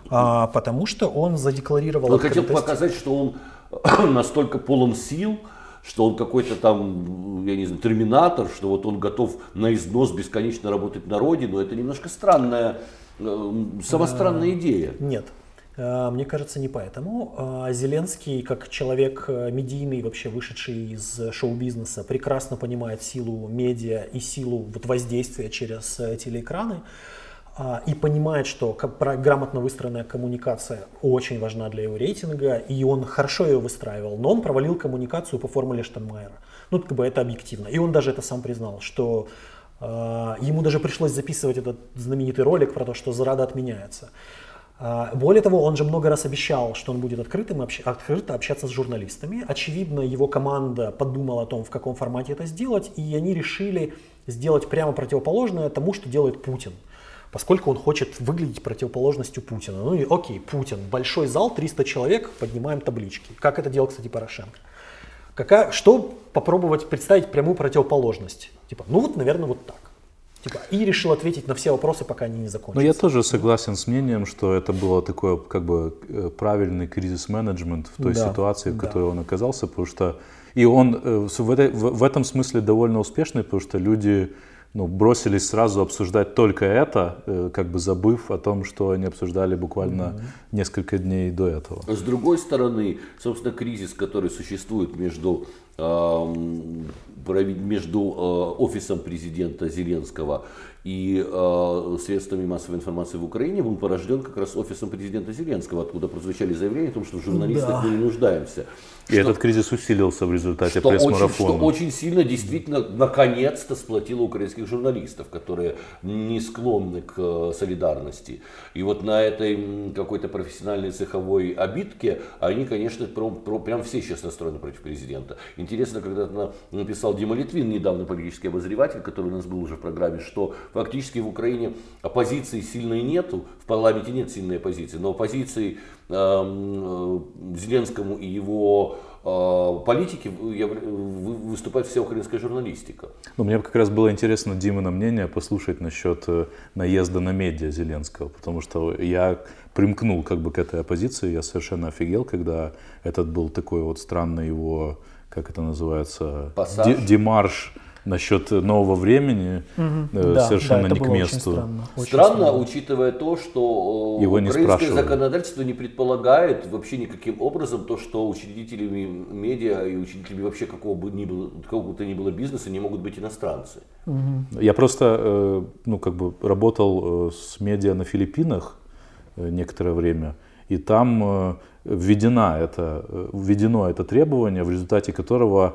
А, потому что он задекларировал... Он хотел показать, что он настолько полон сил, что он какой-то там, я не знаю, терминатор, что вот он готов на износ бесконечно работать на родину. Это немножко странная, э, самостранная идея. Нет, э, мне кажется, не поэтому. Э, Зеленский, как человек медийный, вообще вышедший из шоу-бизнеса, прекрасно понимает силу медиа и силу вот воздействия через телеэкраны. А, и понимает, что грамотно выстроенная коммуникация очень важна для его рейтинга, и он хорошо ее выстраивал, но он провалил коммуникацию по формуле Штанмайера. Ну, как бы это объективно. И он даже это сам признал, что э, ему даже пришлось записывать этот знаменитый ролик про то, что Зарада отменяется. Э, более того, он же много раз обещал, что он будет открытым, открыто общаться с журналистами. Очевидно, его команда подумала о том, в каком формате это сделать, и они решили сделать прямо противоположное тому, что делает Путин. Поскольку он хочет выглядеть противоположностью Путина. Ну и окей, Путин, большой зал, 300 человек, поднимаем таблички. Как это делал, кстати, Порошенко. Какая, что попробовать представить прямую противоположность? Типа, ну вот, наверное, вот так. Типа, и решил ответить на все вопросы, пока они не закончатся. Ну, я тоже согласен с мнением, что это было такое, как бы, э, правильный кризис-менеджмент в той Да, ситуации, в да. которой он оказался, потому что и он э, в, этой- в этом смысле довольно успешный, потому что люди ну, бросились сразу обсуждать только это, э, как бы забыв о том, что они обсуждали буквально несколько дней до этого. С другой стороны, собственно, кризис, который существует между, между э, офисом президента Зеленского и э, средствами массовой информации в Украине, был порожден как раз офисом президента Зеленского, откуда прозвучали заявления о том, что в журналистах Да. мы не нуждаемся. И этот кризис усилился в результате Что очень, что пресс-марафона. очень сильно действительно наконец-то сплотило украинских журналистов, которые не склонны к э, солидарности. И вот на этой какой-то профессиональной цеховой обидке они, конечно, про- про- прям все сейчас настроены против президента. Интересно, когда на- написал Дима Литвин, недавно политический обозреватель, который у нас был уже в программе, что фактически в Украине оппозиции сильной нету, в парламенте нет сильной оппозиции, но оппозиции эм, э, Зеленскому и его политике яв- вы- выступает вся украинская журналистика. Ну, мне как раз было интересно Димина мнение послушать насчет э, наезда на медиа Зеленского, потому что я примкнул как бы к этой оппозиции, я совершенно офигел, когда этот был такой вот странный его, как это называется, Пассаж? де- демарш насчет нового времени, э, Да, совершенно да, не к очень месту. странно, очень Странно, учитывая то, что э, Его не украинское спрашивали. законодательство не предполагает вообще никаким образом то, что учредителями медиа и учредителями вообще какого бы ни было, какого бы ни было бизнеса не могут быть иностранцы. Я просто, э, ну, как бы работал э, с медиа на Филиппинах э, некоторое время, и там э, введена это, э, введено это требование, в результате которого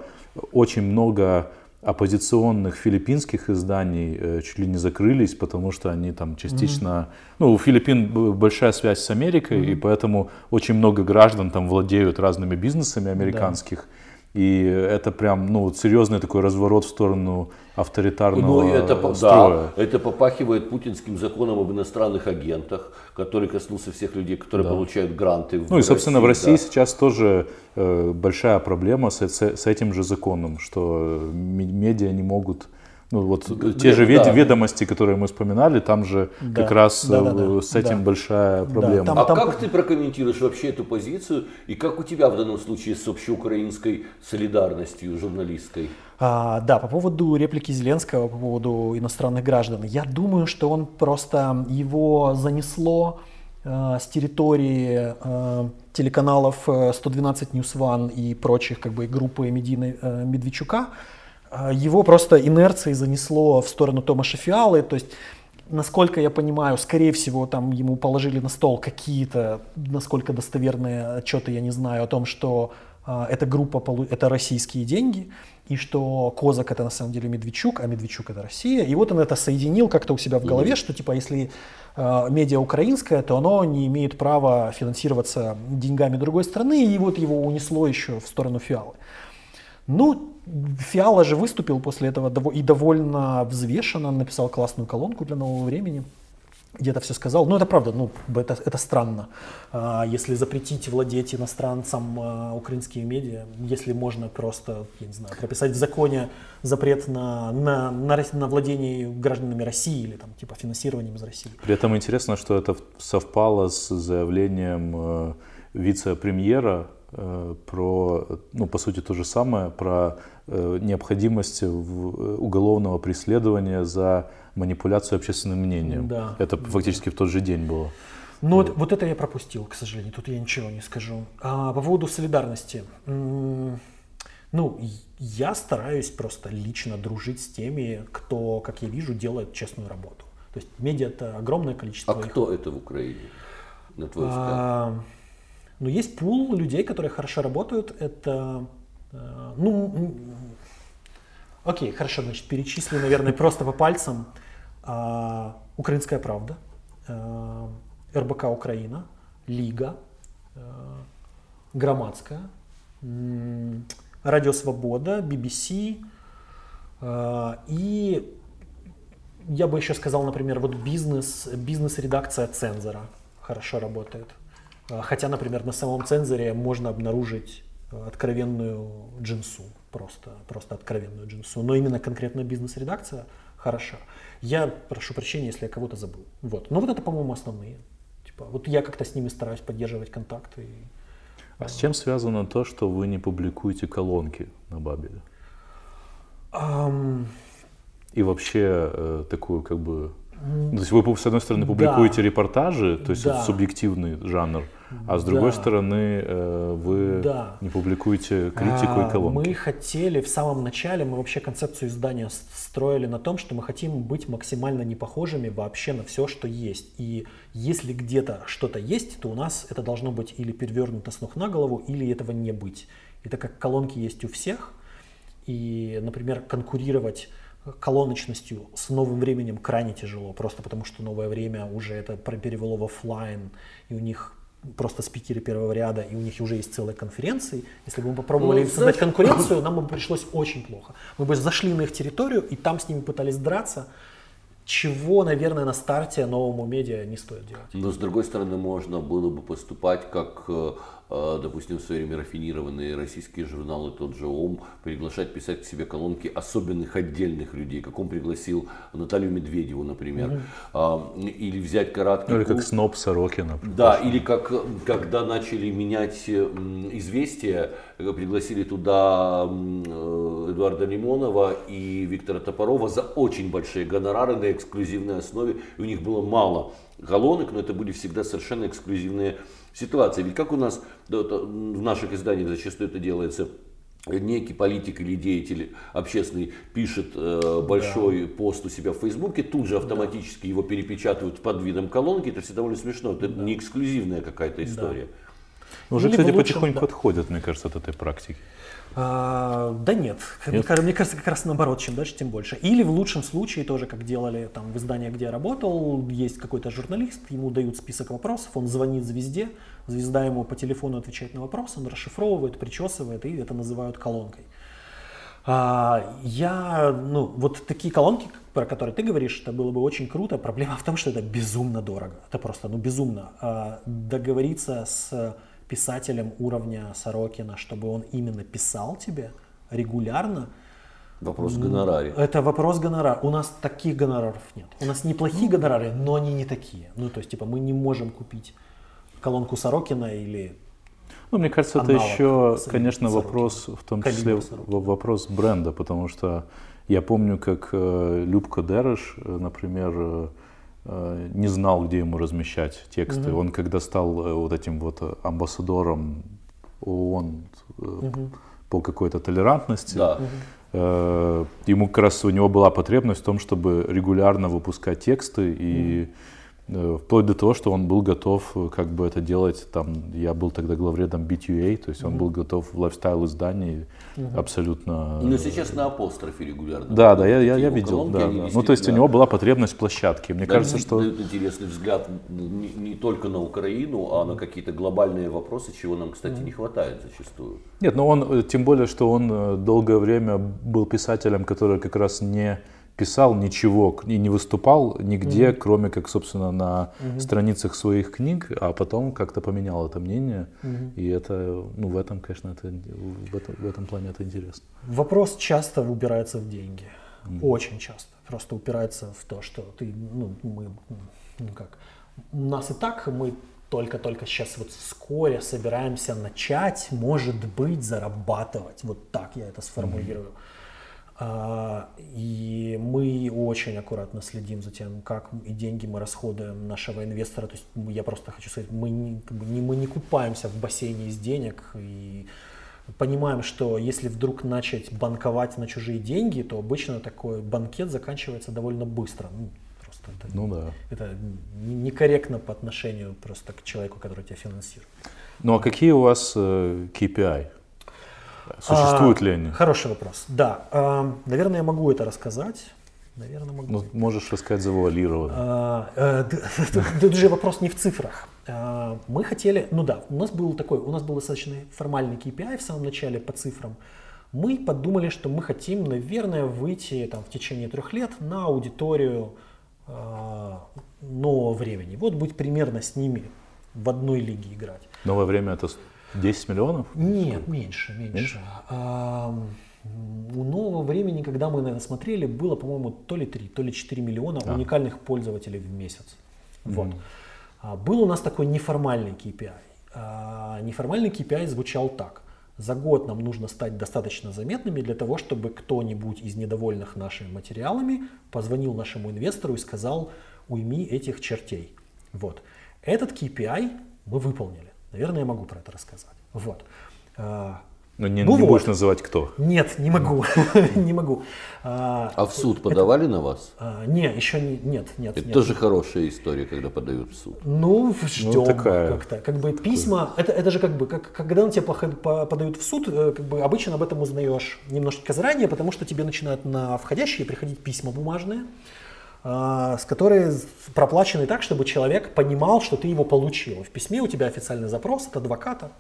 очень много оппозиционных филиппинских изданий э, чуть ли не закрылись, потому что они там частично... Ну, у Филиппин большая связь с Америкой, и поэтому очень много граждан там владеют разными бизнесами американских. И это прям, ну, серьезный такой разворот в сторону авторитарного Ну, это, строя. да, это попахивает путинским законом об иностранных агентах, который коснулся всех людей, которые получают гранты. Ну и, собственно, в России да. сейчас тоже э, большая проблема с, с- с этим же законом, что м- медиа не могут... Ну вот те же да. вед- ведомости, которые мы вспоминали, там же Да. как раз Да, да, да. с этим Да. большая Да, проблема. там- А как ты прокомментируешь вообще эту позицию и как у тебя в данном случае с общеукраинской солидарностью журналистской? А, да, по поводу реплики Зеленского, по поводу иностранных граждан. Я думаю, что он просто его занесло э, с территории э, телеканалов э, 112 News One и прочих как бы группы медийной э, Медведчука. Э, его просто инерцией занесло в сторону Томаша Фиалы, то есть Насколько я понимаю, скорее всего, там ему положили на стол какие-то, насколько достоверные отчеты, я не знаю, о том, что а, эта группа, полу- это российские деньги, и что Козак это на самом деле Медведчук, а Медведчук это Россия. И вот он это соединил как-то у себя в голове, что типа если а, медиа украинское, то оно не имеет права финансироваться деньгами другой страны, и вот его унесло еще в сторону Фиалы. Ну, Фиала же выступил после этого и довольно взвешенно написал классную колонку для нового времени. Где-то все сказал. Ну, это правда, ну, это, это странно. А, если запретить владеть иностранцам а, украинские медиа, если можно просто, я не знаю, прописать в законе запрет на, на, на, на владение гражданами России или там, типа, финансированием из России. При этом интересно, что это совпало с заявлением э, вице-премьера про, ну, по сути, то же самое, про э, необходимость э, уголовного преследования за манипуляцию общественным мнением. Да. Это фактически в тот же день было. Ну, вот, вот это я пропустил, к сожалению. Тут я ничего не скажу. А, по поводу солидарности. Ну, я стараюсь просто лично дружить с теми, кто, как я вижу, делает честную работу. То есть медиа это огромное количество. А их. кто это в Украине, на твой взгляд? А, ну, есть пул людей, которые хорошо работают. Это, э, ну, окей, хорошо, значит, перечислю, наверное, просто по пальцам. А, Украинская правда, э, РБК Украина, Лига, э, Громадская, Радио Свобода, BBC и я бы еще сказал, например, вот бизнес, бизнес-редакция цензора хорошо работает. А, хотя, например, на самом цензоре можно обнаружить э, откровенную джинсу, просто, просто откровенную джинсу. Но именно конкретно бизнес-редакция хороша. Я прошу прощения, если я кого-то забыл. Вот. Но вот это, по-моему, основные. Типа, вот я как-то с ними стараюсь поддерживать контакты. А с чем связано то, что вы не публикуете колонки на Бабеле? Um... И вообще э, такую как бы то есть вы, с одной стороны, публикуете да. репортажи, то есть да. это субъективный жанр, а с другой да. стороны, э, вы да. не публикуете критику а, и колонки. Мы хотели в самом начале, мы вообще концепцию издания строили на том, что мы хотим быть максимально не похожими вообще на все, что есть. И если где-то что-то есть, то у нас это должно быть или перевернуто с ног на голову, или этого не быть. Это как колонки есть у всех. И, например, конкурировать колоночностью с новым временем крайне тяжело, просто потому что новое время уже это перевело в офлайн, и у них просто спикеры первого ряда, и у них уже есть целые конференции. Если бы мы попробовали ну, создать конкуренцию, нам бы пришлось очень плохо. Мы бы зашли на их территорию, и там с ними пытались драться, чего, наверное, на старте новому медиа не стоит делать. Но с другой стороны, можно было бы поступать как э, допустим, в свое время рафинированные российские журналы, тот же ОМ, приглашать писать к себе колонки особенных отдельных людей, как он пригласил Наталью Медведеву, например, mm-hmm. или взять короткий... Ну, или как Сноб Сорокина. Да, или как, когда начали менять известия, э, пригласили туда э, Эдуарда Лимонова и Виктора Топорова за очень большие гонорары на эксклюзивной основе, и у них было мало колонок, но это были всегда совершенно эксклюзивные ситуации. Ведь как у нас в наших изданиях зачастую это делается, некий политик или деятель общественный пишет э, большой да. пост у себя в Фейсбуке, тут же автоматически да. его перепечатывают под видом колонки, это все довольно смешно, это да. не эксклюзивная какая-то история. Да. Уже, Или кстати, лучшем, потихоньку да. отходят, мне кажется, от этой практики. А, да нет. нет. Мне, кажется, как раз наоборот, чем дальше, тем больше. Или в лучшем случае тоже, как делали там в издании, где я работал, есть какой-то журналист, ему дают список вопросов, он звонит звезде, звезда ему по телефону отвечает на вопрос, он расшифровывает, причесывает, и это называют колонкой. А, я, ну, вот такие колонки, про которые ты говоришь, это было бы очень круто. Проблема в том, что это безумно дорого. Это просто, ну, безумно. А, договориться с писателем уровня Сорокина, чтобы он именно писал тебе регулярно. Вопрос гонораре. Это вопрос гонорара. У нас таких гонораров нет. У нас неплохие гонорары, но они не такие. Ну, то есть, типа, мы не можем купить колонку Сорокина или ну, мне кажется, это еще, конечно, Сорокина. вопрос, в том числе вопрос бренда, потому что я помню, как э, Любка Дереш, э, например, Э, не знал, где ему размещать тексты. Угу. Он когда стал э, вот этим вот амбассадором ООН угу. по какой-то толерантности, да. ему как раз у него была потребность в том, чтобы регулярно выпускать тексты и угу Э, вплоть до того, что он был готов э, как бы это делать, там, я был тогда главредом BTA, то есть он был готов в лайфстайл издании mm-hmm. абсолютно... Но сейчас на апострофе регулярно. Да, да, я, я, я видел, да, да. Ну, то есть у него была потребность в площадке. Мне да, кажется, что... дают интересный взгляд не, не только на Украину, а на какие-то глобальные вопросы, чего нам, кстати, не хватает зачастую. Нет, но он, э, тем более, что он долгое время был писателем, который как раз не писал ничего и не выступал нигде, mm-hmm. кроме как, собственно, на mm-hmm. страницах своих книг, а потом как-то поменял это мнение. Mm-hmm. И это, ну, в этом, конечно, это, в, этом, в этом плане это интересно. Вопрос часто упирается в деньги. Mm-hmm. Очень часто. Просто упирается в то, что ты, ну, мы, ну как, у нас и так мы только-только сейчас вот вскоре собираемся начать, может быть, зарабатывать. Вот так я это сформулирую. Mm-hmm. А, и мы очень аккуратно следим за тем, как и деньги мы расходуем нашего инвестора. То есть я просто хочу сказать, мы не, мы не купаемся в бассейне из денег и понимаем, что если вдруг начать банковать на чужие деньги, то обычно такой банкет заканчивается довольно быстро. Ну, просто это, ну да. Это некорректно по отношению просто к человеку, который тебя финансирует. Ну а какие у вас э, KPI? Существуют а, ли они? Хороший вопрос. Да, а, наверное, я могу это рассказать. Наверное, могу. Ну, можешь рассказать завуалированно. А, а, тут же вопрос не в цифрах. А, мы хотели, ну да, у нас был такой, у нас был достаточно формальный KPI в самом начале по цифрам. мы подумали, что мы хотим, наверное, выйти там, в течение трех лет на аудиторию э, нового времени. Вот быть примерно с ними в одной лиге играть. Новое время это 10 миллионов? Нет, меньше, меньше. меньше? А, у нового времени, когда мы на это смотрели, было, по-моему, то ли 3, то ли 4 миллиона а. уникальных пользователей в месяц. Вот. Mm. А, был у нас такой неформальный KPI. А, неформальный KPI звучал так. За год нам нужно стать достаточно заметными для того, чтобы кто-нибудь из недовольных нашими материалами позвонил нашему инвестору и сказал, уйми этих чертей. Вот. Этот KPI мы выполнили. Наверное, я могу про это рассказать. Вот. А, но не, ну не вот. будешь называть кто? Нет, не могу, не могу. А, а в суд подавали на вас? А, не, еще не, нет, нет. Это тоже хорошая история, когда подают в суд. Ну, ждем ну, как-то. Как бы письма, это, это же как бы, как, когда на тебя подают в суд, э, как бы обычно об этом узнаешь немножко заранее, потому что тебе начинают на входящие приходить письма бумажные, с которые проплачены так, чтобы человек понимал, что ты его получил. В письме у тебя официальный запрос от адвоката,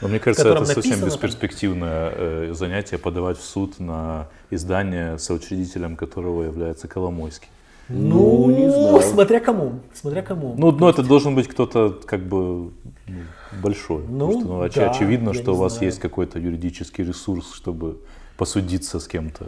но мне кажется, это совсем бесперспективное э, занятие подавать в суд на издание, соучредителем которого является Коломойский. Ну, ну, не знаю. Смотря кому. Смотря кому. Ну, ну это должен быть кто-то как бы ну, большой. Ну, что, ну, да, очевидно, что у вас знаю. есть какой-то юридический ресурс, чтобы посудиться с кем-то.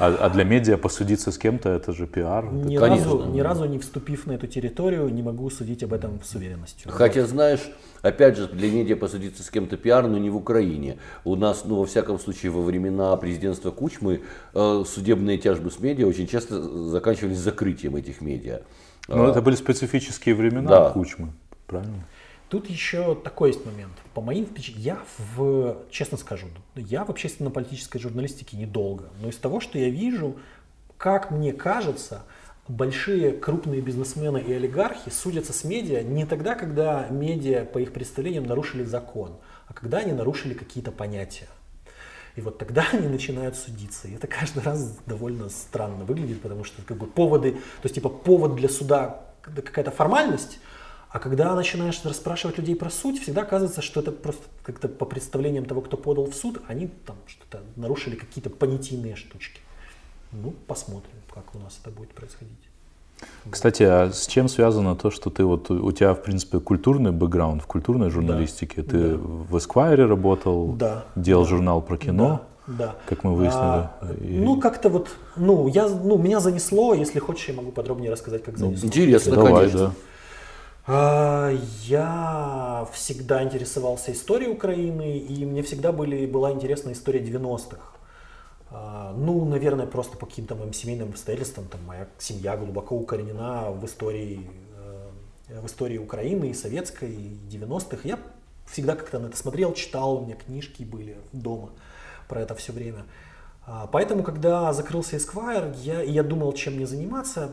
А, а для медиа посудиться с кем-то это же пиар. Ни, разу, ни разу не вступив на эту территорию, не могу судить об этом с уверенностью. Хотя, знаешь, опять же, для медиа посудиться с кем-то пиар, но не в Украине. У нас, ну, во всяком случае, во времена президентства Кучмы э, судебные тяжбы с медиа очень часто заканчивались закрытием этих медиа. Но а, это были специфические времена да. Кучмы, правильно? Тут еще такой есть момент. По моим впечатлениям, я, в, честно скажу, я в общественно-политической журналистике недолго, но из того, что я вижу, как мне кажется, большие крупные бизнесмены и олигархи судятся с медиа не тогда, когда медиа, по их представлениям, нарушили закон, а когда они нарушили какие-то понятия. И вот тогда они начинают судиться. И это каждый раз довольно странно выглядит, потому что как бы поводы, то есть типа повод для суда какая-то формальность, а когда начинаешь расспрашивать людей про суть, всегда оказывается, что это просто как-то по представлениям того, кто подал в суд, они там что-то нарушили какие-то понятийные штучки. Ну, посмотрим, как у нас это будет происходить. Кстати, а с чем связано то, что ты вот у тебя в принципе культурный бэкграунд в культурной журналистике? Да, ты да. в Esquire работал, да, делал да, журнал про кино, да, да. как мы выяснили. А, и... Ну как-то вот, ну я, ну меня занесло, если хочешь, я могу подробнее рассказать, как ну, занесло. Интересно, Давай, конечно. Да. А, я всегда интересовался историей Украины, и мне всегда были, была интересна история 90-х. А, ну, наверное, просто по каким-то моим семейным обстоятельствам. Там моя семья глубоко укоренена в истории, э, в истории Украины и советской, и 90-х. Я всегда как-то на это смотрел, читал, у меня книжки были дома про это все время. А, поэтому, когда закрылся Esquire, я, я думал, чем мне заниматься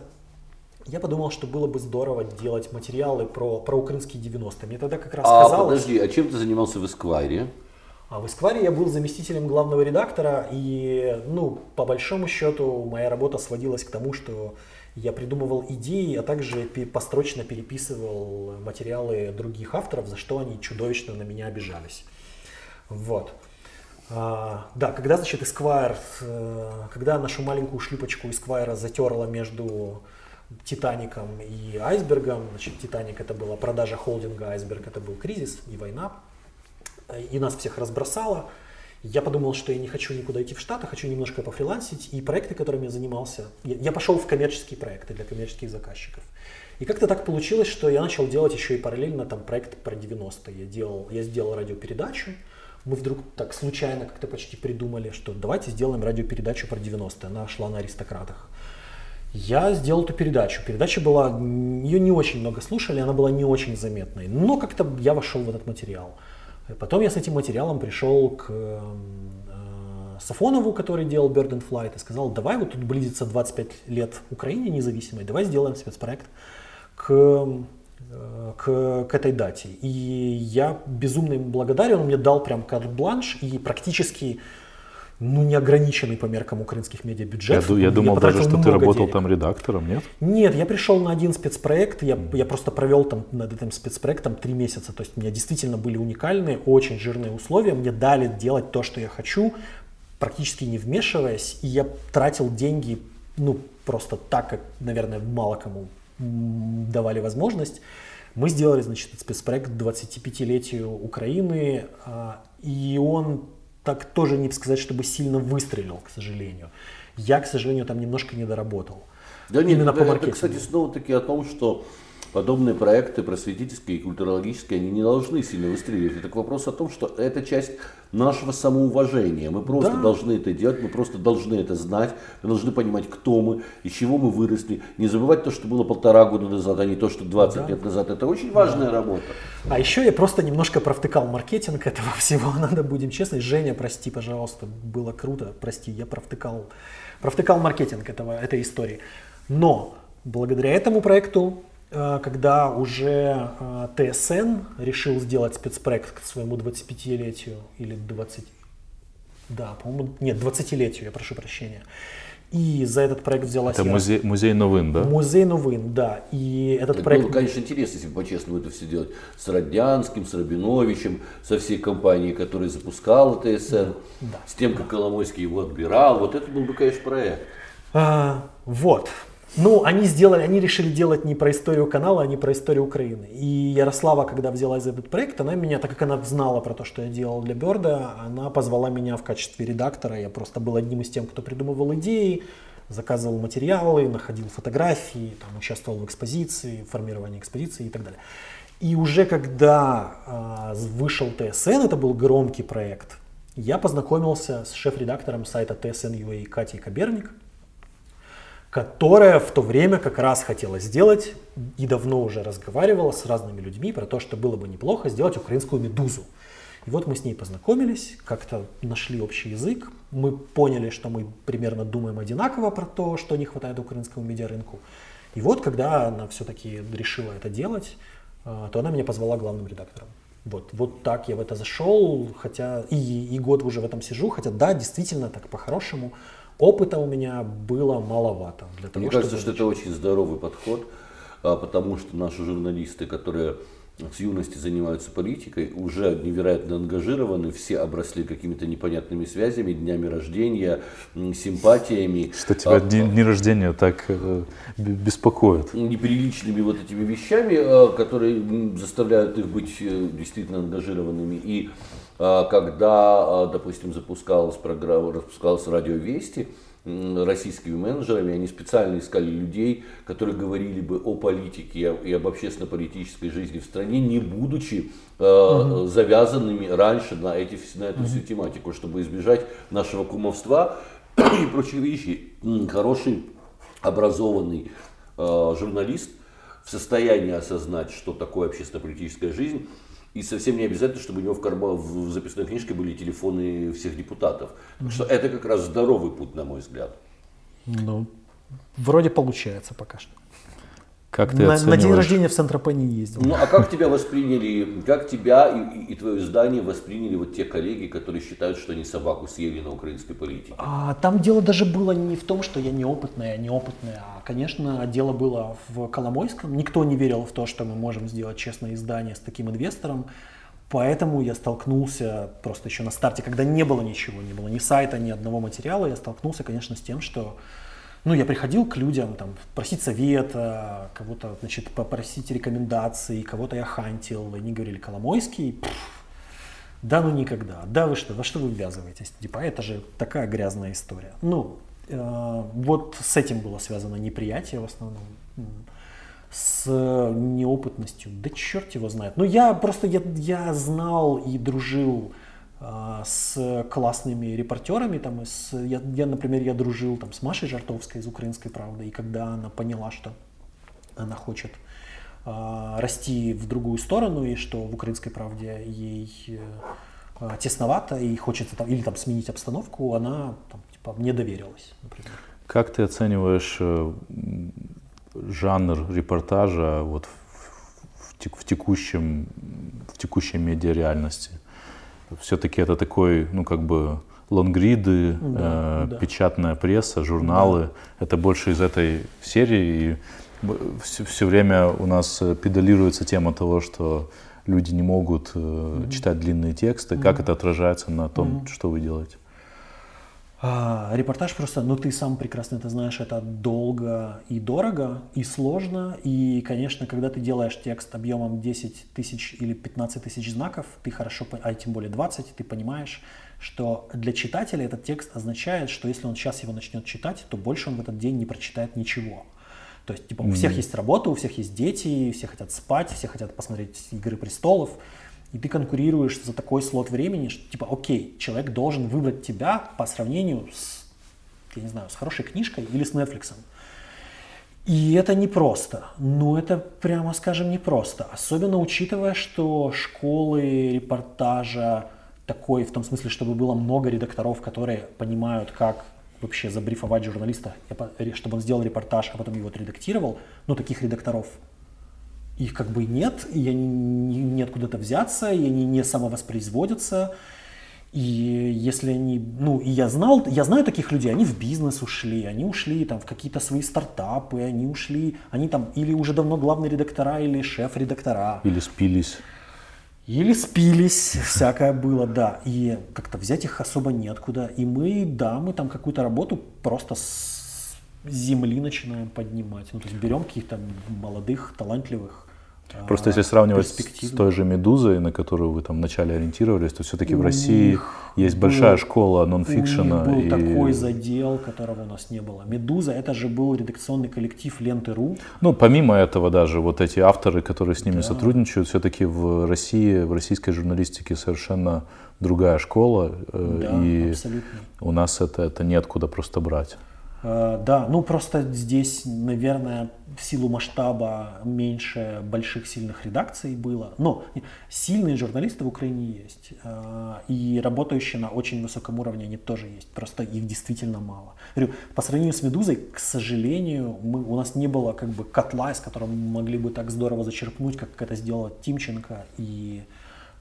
я подумал, что было бы здорово делать материалы про, про украинские 90-е. Мне тогда как раз а, казалось... подожди, а чем ты занимался в Эсквайре? А в Эскваре я был заместителем главного редактора, и, ну, по большому счету, моя работа сводилась к тому, что я придумывал идеи, а также построчно переписывал материалы других авторов, за что они чудовищно на меня обижались. Вот. А, да, когда, значит, Esquire, э, когда нашу маленькую шлюпочку Esquire затерла между Титаником и Айсбергом. Значит, Титаник это была продажа холдинга, Айсберг это был кризис и война. И нас всех разбросало. Я подумал, что я не хочу никуда идти в Штаты, хочу немножко пофрилансить. И проекты, которыми я занимался, я, пошел в коммерческие проекты для коммерческих заказчиков. И как-то так получилось, что я начал делать еще и параллельно там проект про 90-е. Я, делал, я сделал радиопередачу. Мы вдруг так случайно как-то почти придумали, что давайте сделаем радиопередачу про 90-е. Она шла на аристократах. Я сделал эту передачу. Передача была, ее не очень много слушали, она была не очень заметной. Но как-то я вошел в этот материал. Потом я с этим материалом пришел к э, Сафонову, который делал Bird and Flight, и сказал, давай вот тут близится 25 лет Украине независимой, давай сделаем спецпроект к, э, к, к этой дате. И я безумно ему благодарен, он мне дал прям карт-бланш и практически ну, неограниченный по меркам украинских медиабюджетов. Я, я думал я даже, что ты работал денег. там редактором, нет? Нет, я пришел на один спецпроект, я, я просто провел там над этим спецпроектом три месяца. То есть у меня действительно были уникальные, очень жирные условия. Мне дали делать то, что я хочу, практически не вмешиваясь, и я тратил деньги, ну, просто так, как, наверное, мало кому давали возможность. Мы сделали, значит, спецпроект к 25-летию Украины, а, и он так тоже не сказать, чтобы сильно выстрелил, к сожалению. Я, к сожалению, там немножко не доработал. Да нет, Именно это, по это, кстати, снова-таки о том, что подобные проекты просветительские и культурологические, они не должны сильно выстреливать. Это вопрос о том, что это часть нашего самоуважения. Мы просто да. должны это делать, мы просто должны это знать, мы должны понимать, кто мы, из чего мы выросли. Не забывать то, что было полтора года назад, а не то, что 20 да. лет назад. Это очень важная да. работа. А еще я просто немножко провтыкал маркетинг этого всего, надо будем честны. Женя, прости, пожалуйста, было круто, прости, я провтыкал, провтыкал маркетинг этого, этой истории. Но благодаря этому проекту когда уже э, ТСН решил сделать спецпроект к своему 25-летию или 20, да, по-моему, нет, 20-летию, я прошу прощения. И за этот проект взялась Это музей, музей Новин, да? Музей Новин, да. И этот это проект... было, конечно, интересно, если бы по-честному это все делать с Роднянским, с Рабиновичем, со всей компанией, которая запускала ТСН, да, с тем, как Коломойский его отбирал. Вот это был бы, конечно, проект. А, вот. Ну, они сделали, они решили делать не про историю канала, а не про историю Украины. И Ярослава, когда взялась за этот проект, она меня, так как она знала про то, что я делал для Берда, она позвала меня в качестве редактора. Я просто был одним из тех, кто придумывал идеи, заказывал материалы, находил фотографии, там, участвовал в экспозиции, формировании экспозиции и так далее. И уже когда э, вышел ТСН, это был громкий проект, я познакомился с шеф-редактором сайта TSN.ua Катей Каберник, которая в то время как раз хотела сделать и давно уже разговаривала с разными людьми про то, что было бы неплохо сделать украинскую медузу. И вот мы с ней познакомились, как-то нашли общий язык, мы поняли, что мы примерно думаем одинаково про то, что не хватает украинскому медиарынку. И вот, когда она все-таки решила это делать, а, то она меня позвала главным редактором. Вот, вот так я в это зашел, хотя и, и год уже в этом сижу, хотя да, действительно так по-хорошему Опыта у меня было маловато. Для того, Мне кажется, что это очень здоровый подход, а, потому что наши журналисты, которые с юности занимаются политикой, уже невероятно ангажированы, все обросли какими-то непонятными связями, днями рождения, симпатиями. Что тебя а, дни, дни рождения так э, беспокоит? Неприличными вот этими вещами, э, которые заставляют их быть э, действительно ангажированными. И когда, а, допустим, запускалась программа, запускалась радио Вести, российскими менеджерами, они специально искали людей, которые говорили бы о политике и об общественно-политической жизни в стране, не будучи э, угу. завязанными раньше на, эти, на эту угу. всю тематику, чтобы избежать нашего кумовства и прочих вещей. Хороший, образованный э, журналист в состоянии осознать, что такое общественно-политическая жизнь, и совсем не обязательно, чтобы у него в, карма, в записной книжке были телефоны всех депутатов. Так что это как раз здоровый путь, на мой взгляд. Ну, вроде получается пока что. Как ты на, оцениваешь? на день рождения в Центропани ездил. Ну, а как тебя восприняли, как тебя и, и, и твое издание восприняли вот те коллеги, которые считают, что они собаку съели на украинской политике? А, там дело даже было не в том, что я неопытная, неопытная, а, конечно, дело было в Коломойском. Никто не верил в то, что мы можем сделать честное издание с таким инвестором. Поэтому я столкнулся просто еще на старте, когда не было ничего, не было ни сайта, ни одного материала, я столкнулся, конечно, с тем, что ну, я приходил к людям, там, просить совета, кого-то, значит, попросить рекомендаций, кого-то я хантил, они говорили, Коломойский, да ну никогда, да вы что, во что вы ввязываетесь, типа, это же такая грязная история. Ну, э, вот с этим было связано неприятие в основном, с неопытностью, да черт его знает. Ну, я просто, я, я знал и дружил а, с классными репортерами. Там, с, я, я, например, я дружил там, с Машей Жартовской из «Украинской правды», и когда она поняла, что она хочет э, расти в другую сторону, и что в «Украинской правде» ей э, тесновато, и хочется там, или там сменить обстановку, она там, типа, мне доверилась, например. Как ты оцениваешь э, жанр репортажа вот в, в, в, текущем, в текущей медиареальности? реальности? Все-таки это такой, ну как бы лонгриды, да, э, да. печатная пресса, журналы. Да. Это больше из этой серии. И все, все время у нас э, педалируется тема того, что люди не могут э, mm-hmm. читать длинные тексты. Mm-hmm. Как это отражается на том, mm-hmm. что вы делаете? А, репортаж просто, ну ты сам прекрасно это знаешь, это долго и дорого, и сложно. И, конечно, когда ты делаешь текст объемом 10 тысяч или 15 тысяч знаков, ты хорошо, а тем более 20, ты понимаешь, что для читателя этот текст означает, что если он сейчас его начнет читать, то больше он в этот день не прочитает ничего. То есть, типа, у всех есть работа, у всех есть дети, все хотят спать, все хотят посмотреть «Игры престолов», и ты конкурируешь за такой слот времени, что типа, окей, человек должен выбрать тебя по сравнению с, я не знаю, с хорошей книжкой или с Netflix. И это непросто. Ну, это, прямо скажем, непросто. Особенно учитывая, что школы репортажа такой, в том смысле, чтобы было много редакторов, которые понимают, как вообще забрифовать журналиста, чтобы он сделал репортаж, а потом его отредактировал. Ну, таких редакторов их как бы нет, и они не, не откуда-то взяться, и они не самовоспроизводятся. И если они, ну, и я знал, я знаю таких людей, они в бизнес ушли, они ушли там в какие-то свои стартапы, они ушли, они там или уже давно главные редактора, или шеф-редактора. Или спились. Или спились, всякое было, да. И как-то взять их особо неоткуда. И мы, да, мы там какую-то работу просто с земли начинаем поднимать. Ну, то есть берем каких-то молодых, талантливых Просто если сравнивать с той же «Медузой», на которую вы там вначале ориентировались, то все-таки в России есть был, большая школа нонфикшена. У них был и... такой задел, которого у нас не было. «Медуза» — это же был редакционный коллектив «Ленты.ру». Ну, помимо этого даже, вот эти авторы, которые с ними да. сотрудничают, все-таки в России, в российской журналистике совершенно другая школа. Э, да, и абсолютно. у нас это, это неоткуда просто брать. Э, да, ну просто здесь, наверное, в силу масштаба меньше больших сильных редакций было. Но сильные журналисты в Украине есть. Э, и работающие на очень высоком уровне они тоже есть. Просто их действительно мало. Говорю, по сравнению с «Медузой», к сожалению, мы, у нас не было как бы котла, из которого мы могли бы так здорово зачерпнуть, как это сделала Тимченко и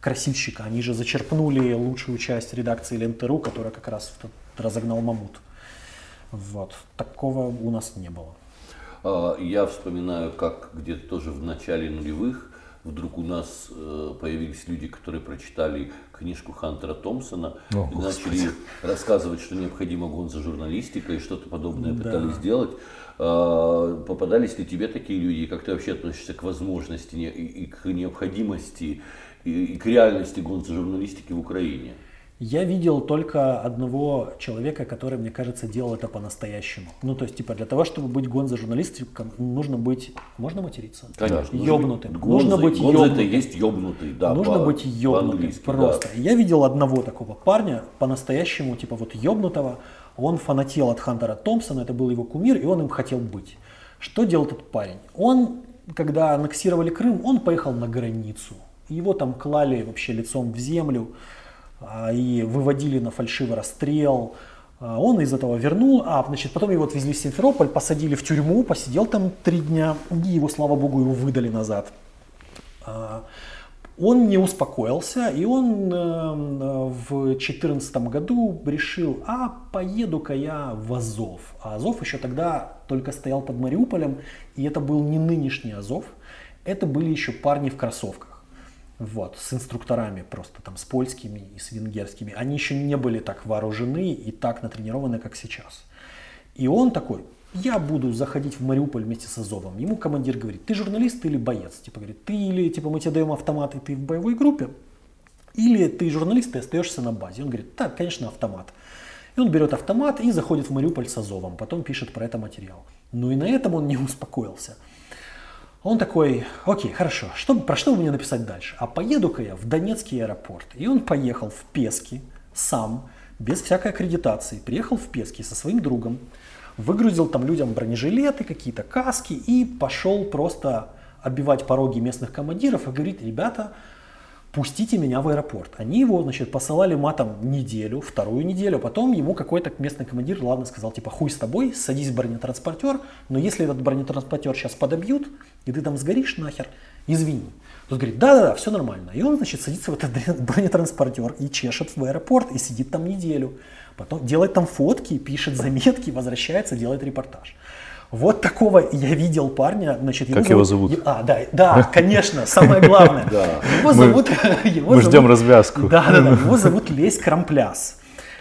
Красильщика. Они же зачерпнули лучшую часть редакции Ленты.ру, которая как раз разогнал Мамут. Вот. Такого у нас не было. А, я вспоминаю, как где-то тоже в начале нулевых вдруг у нас э, появились люди, которые прочитали книжку Хантера Томпсона О, и начали рассказывать, что необходимо гон за журналистикой и что-то подобное да. пытались сделать. А, попадались ли тебе такие люди, и как ты вообще относишься к возможности и к необходимости и к реальности гон за журналистики в Украине? Я видел только одного человека, который, мне кажется, делал это по-настоящему. Ну, то есть, типа, для того, чтобы быть гонза журналистиком, нужно быть... Можно материться? Конечно. Ёбнутым. Гонза, нужно быть гонза ёбнутым. это есть ёбнутый, да. Нужно по, быть ёбнутым, просто. Да. Я видел одного такого парня, по-настоящему, типа, вот ёбнутого. Он фанател от Хантера Томпсона, это был его кумир, и он им хотел быть. Что делал этот парень? Он, когда аннексировали Крым, он поехал на границу. Его там клали вообще лицом в землю. А, и выводили на фальшивый расстрел. А, он из этого вернул, а значит, потом его отвезли в Симферополь, посадили в тюрьму, посидел там три дня, и его, слава богу, его выдали назад. А, он не успокоился, и он э, в 2014 году решил, а поеду-ка я в Азов. А Азов еще тогда только стоял под Мариуполем, и это был не нынешний Азов, это были еще парни в кроссовках вот, с инструкторами просто там, с польскими и с венгерскими. Они еще не были так вооружены и так натренированы, как сейчас. И он такой, я буду заходить в Мариуполь вместе с Азовом. Ему командир говорит, ты журналист или боец? Типа говорит, ты или типа мы тебе даем автомат и ты в боевой группе, или ты журналист и остаешься на базе. Он говорит, так, конечно, автомат. И он берет автомат и заходит в Мариуполь с Азовом, потом пишет про это материал. Ну и на этом он не успокоился. Он такой, окей, хорошо, что, про что мне написать дальше? А поеду-ка я в Донецкий аэропорт. И он поехал в Пески сам, без всякой аккредитации. Приехал в Пески со своим другом, выгрузил там людям бронежилеты, какие-то каски и пошел просто оббивать пороги местных командиров и говорит, ребята, пустите меня в аэропорт. Они его, значит, посылали матом неделю, вторую неделю, потом ему какой-то местный командир, ладно, сказал, типа, хуй с тобой, садись в бронетранспортер, но если этот бронетранспортер сейчас подобьют, и ты там сгоришь нахер, извини. Тот говорит, да-да-да, все нормально. И он, значит, садится в этот бронетранспортер и чешет в аэропорт, и сидит там неделю. Потом делает там фотки, пишет заметки, возвращается, делает репортаж. Вот такого я видел парня, значит, как его зовут? зовут? А, да, да, конечно, самое главное. Его зовут... Мы ждем развязку. Да, да, да, его зовут Лесь Крампляс.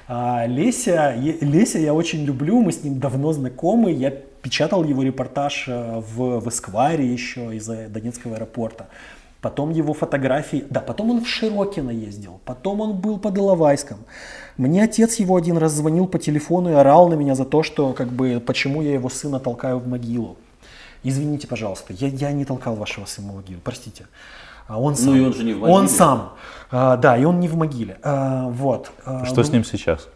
А, Леся, Леся я очень люблю, мы с ним давно знакомы, я печатал его репортаж э, в, в Эскваре еще из Донецкого аэропорта. Потом его фотографии, да, потом он в Широкино ездил, потом он был под Иловайском. Мне отец его один раз звонил по телефону и орал на меня за то, что, как бы, почему я его сына толкаю в могилу. Извините, пожалуйста, я, я не толкал вашего сына в могилу, простите. А он сам. Ну и он же не в могиле. Он сам. А, да, и он не в могиле. А, вот. А, что ну, с ним сейчас?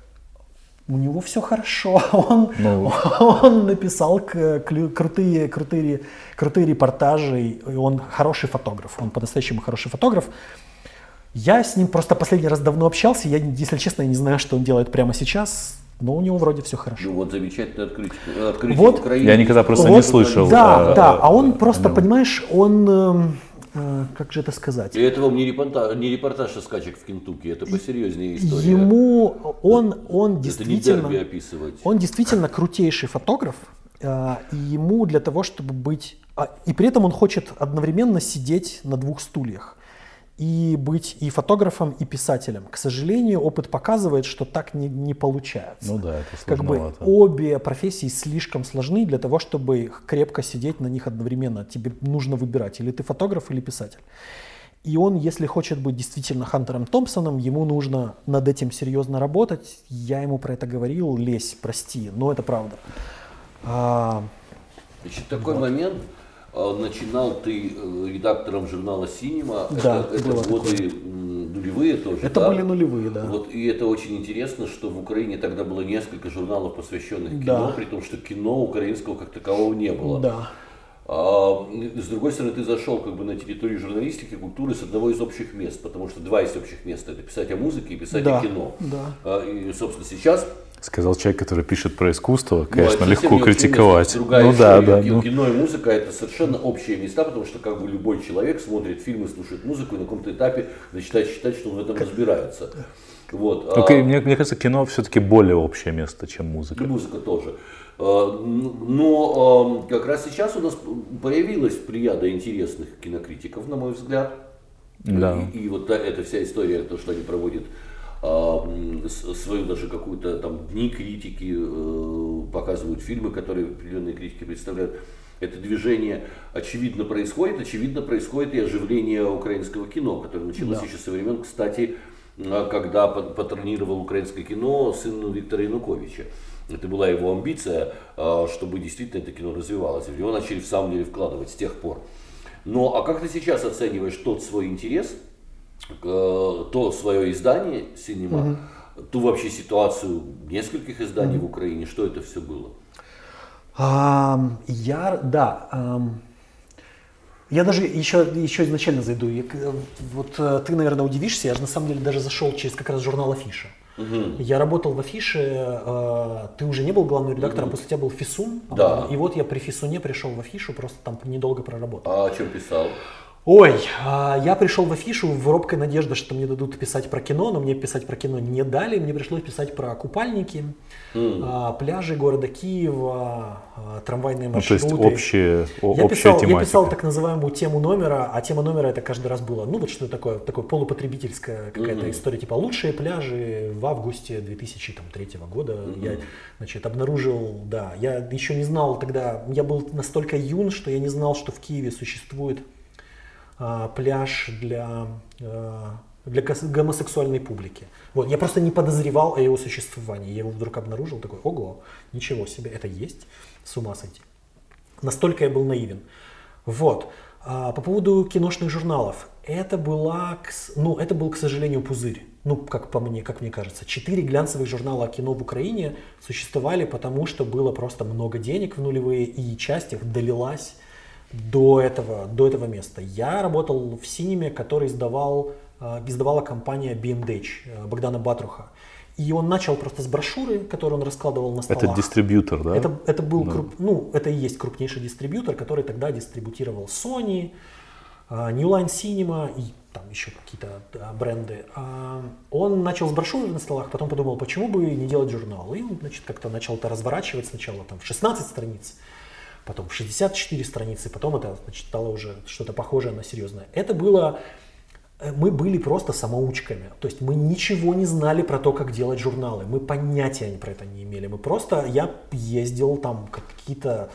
У него все хорошо. Он, ну. он написал крутые, крутые, крутые репортажи. И он хороший фотограф. Он по-настоящему хороший фотограф. Я с ним просто последний раз давно общался. Я, если честно, не знаю, что он делает прямо сейчас. Но у него вроде все хорошо. Ну вот замечательное открытие, открытие вот, Украины. Я никогда просто вот, не слышал. Да, а, да, а он просто, ну. понимаешь, он эм, Э, как же это сказать? И это вам не репортаж, не репортаж о скачек в Кентукки, это посерьезнее история. Ему, он, он действительно, это не описывать. он действительно крутейший фотограф, э, и ему для того, чтобы быть, а, и при этом он хочет одновременно сидеть на двух стульях и быть и фотографом, и писателем. К сожалению, опыт показывает, что так не, не получается. Ну да, это Как бы обе профессии слишком сложны для того, чтобы крепко сидеть на них одновременно. Тебе нужно выбирать, или ты фотограф, или писатель. И он, если хочет быть действительно Хантером Томпсоном, ему нужно над этим серьезно работать. Я ему про это говорил, лезь, прости, но это правда. А, Значит, такой вот. момент, начинал ты э, редактором журнала «Синема». Да, это, это годы такое. нулевые тоже, Это да? были нулевые, да. Вот, и это очень интересно, что в Украине тогда было несколько журналов, посвященных кино, да. при том, что кино украинского как такового не было. Да. А, с другой стороны, ты зашел как бы на территорию журналистики, культуры с одного из общих мест, потому что два из общих мест это писать о музыке и писать да, о кино. Да. А, и, собственно, сейчас Сказал человек, который пишет про искусство, конечно, ну, легко критиковать. Другая ну история. да, да. Кино, ну. кино и музыка это совершенно общие места, потому что как бы любой человек смотрит фильмы, слушает музыку и на каком-то этапе начинает считать, что он в этом разбирается. Вот. Только, а, мне, мне кажется, кино все-таки более общее место, чем музыка. И музыка тоже. А, но как раз сейчас у нас появилась плеяда интересных кинокритиков, на мой взгляд. Да. И, и вот эта вся история, то, что они проводят свою даже какую-то там дни критики, э, показывают фильмы, которые определенные критики представляют. Это движение очевидно происходит, очевидно происходит и оживление украинского кино, которое началось да. еще со времен, кстати, а, когда патронировал украинское кино сын Виктора Януковича. Это была его амбиция, а, чтобы действительно это кино развивалось. В него начали в самом деле вкладывать с тех пор. Но а как ты сейчас оцениваешь тот свой интерес – Э, то свое издание «Синема», угу. ту вообще ситуацию нескольких изданий угу. в Украине, что это все было? А, я, да, а, я даже еще, еще изначально зайду. Я, вот э, ты, наверное, удивишься, я же на самом деле даже зашел через как раз журнал Афиша. Угу. Я работал в Афише, э, ты уже не был главным редактором, угу. после тебя был Фисун. Да. И вот я при Фисуне пришел в Афишу, просто там недолго проработал. А о чем писал? Ой, а, я пришел в афишу в робкой надежде, что мне дадут писать про кино, но мне писать про кино не дали. Мне пришлось писать про купальники, mm. пляжи города Киева, а, трамвайные маршруты. Ну, то есть общие, я общая писал, тематика. Я писал так называемую тему номера, а тема номера это каждый раз было, ну вот что такое, такое полупотребительская какая-то mm-hmm. история, типа лучшие пляжи в августе 2003 года. Mm-hmm. Я, значит, обнаружил, да, я еще не знал тогда, я был настолько юн, что я не знал, что в Киеве существует пляж для, а, для гомосексуальной публики. Вот. Я просто не подозревал о его существовании. Я его вдруг обнаружил, такой, ого, ничего себе, это есть, с ума сойти. Настолько я был наивен. Вот. А, по поводу киношных журналов. Это, была, ну, это был, к сожалению, пузырь. Ну, как по мне, как мне кажется. Четыре глянцевых журнала о кино в Украине существовали, потому что было просто много денег в нулевые, и часть их долилась до этого, до этого места. Я работал в Синеме, который издавал, э, издавала компания BMDH э, Богдана Батруха. И он начал просто с брошюры, которую он раскладывал на столах. Это дистрибьютор, да? Это, это был, да. круп, ну, это и есть крупнейший дистрибьютор, который тогда дистрибутировал Sony, э, New Line Cinema и там еще какие-то бренды. А он начал с брошюры на столах, потом подумал, почему бы не делать журнал. И он, значит, как-то начал это разворачивать сначала там в 16 страниц, потом 64 страницы, потом это значит, стало уже что-то похожее на серьезное. Это было э, мы были просто самоучками. То есть мы ничего не знали про то, как делать журналы. Мы понятия про это не имели. Мы просто, я ездил там какие-то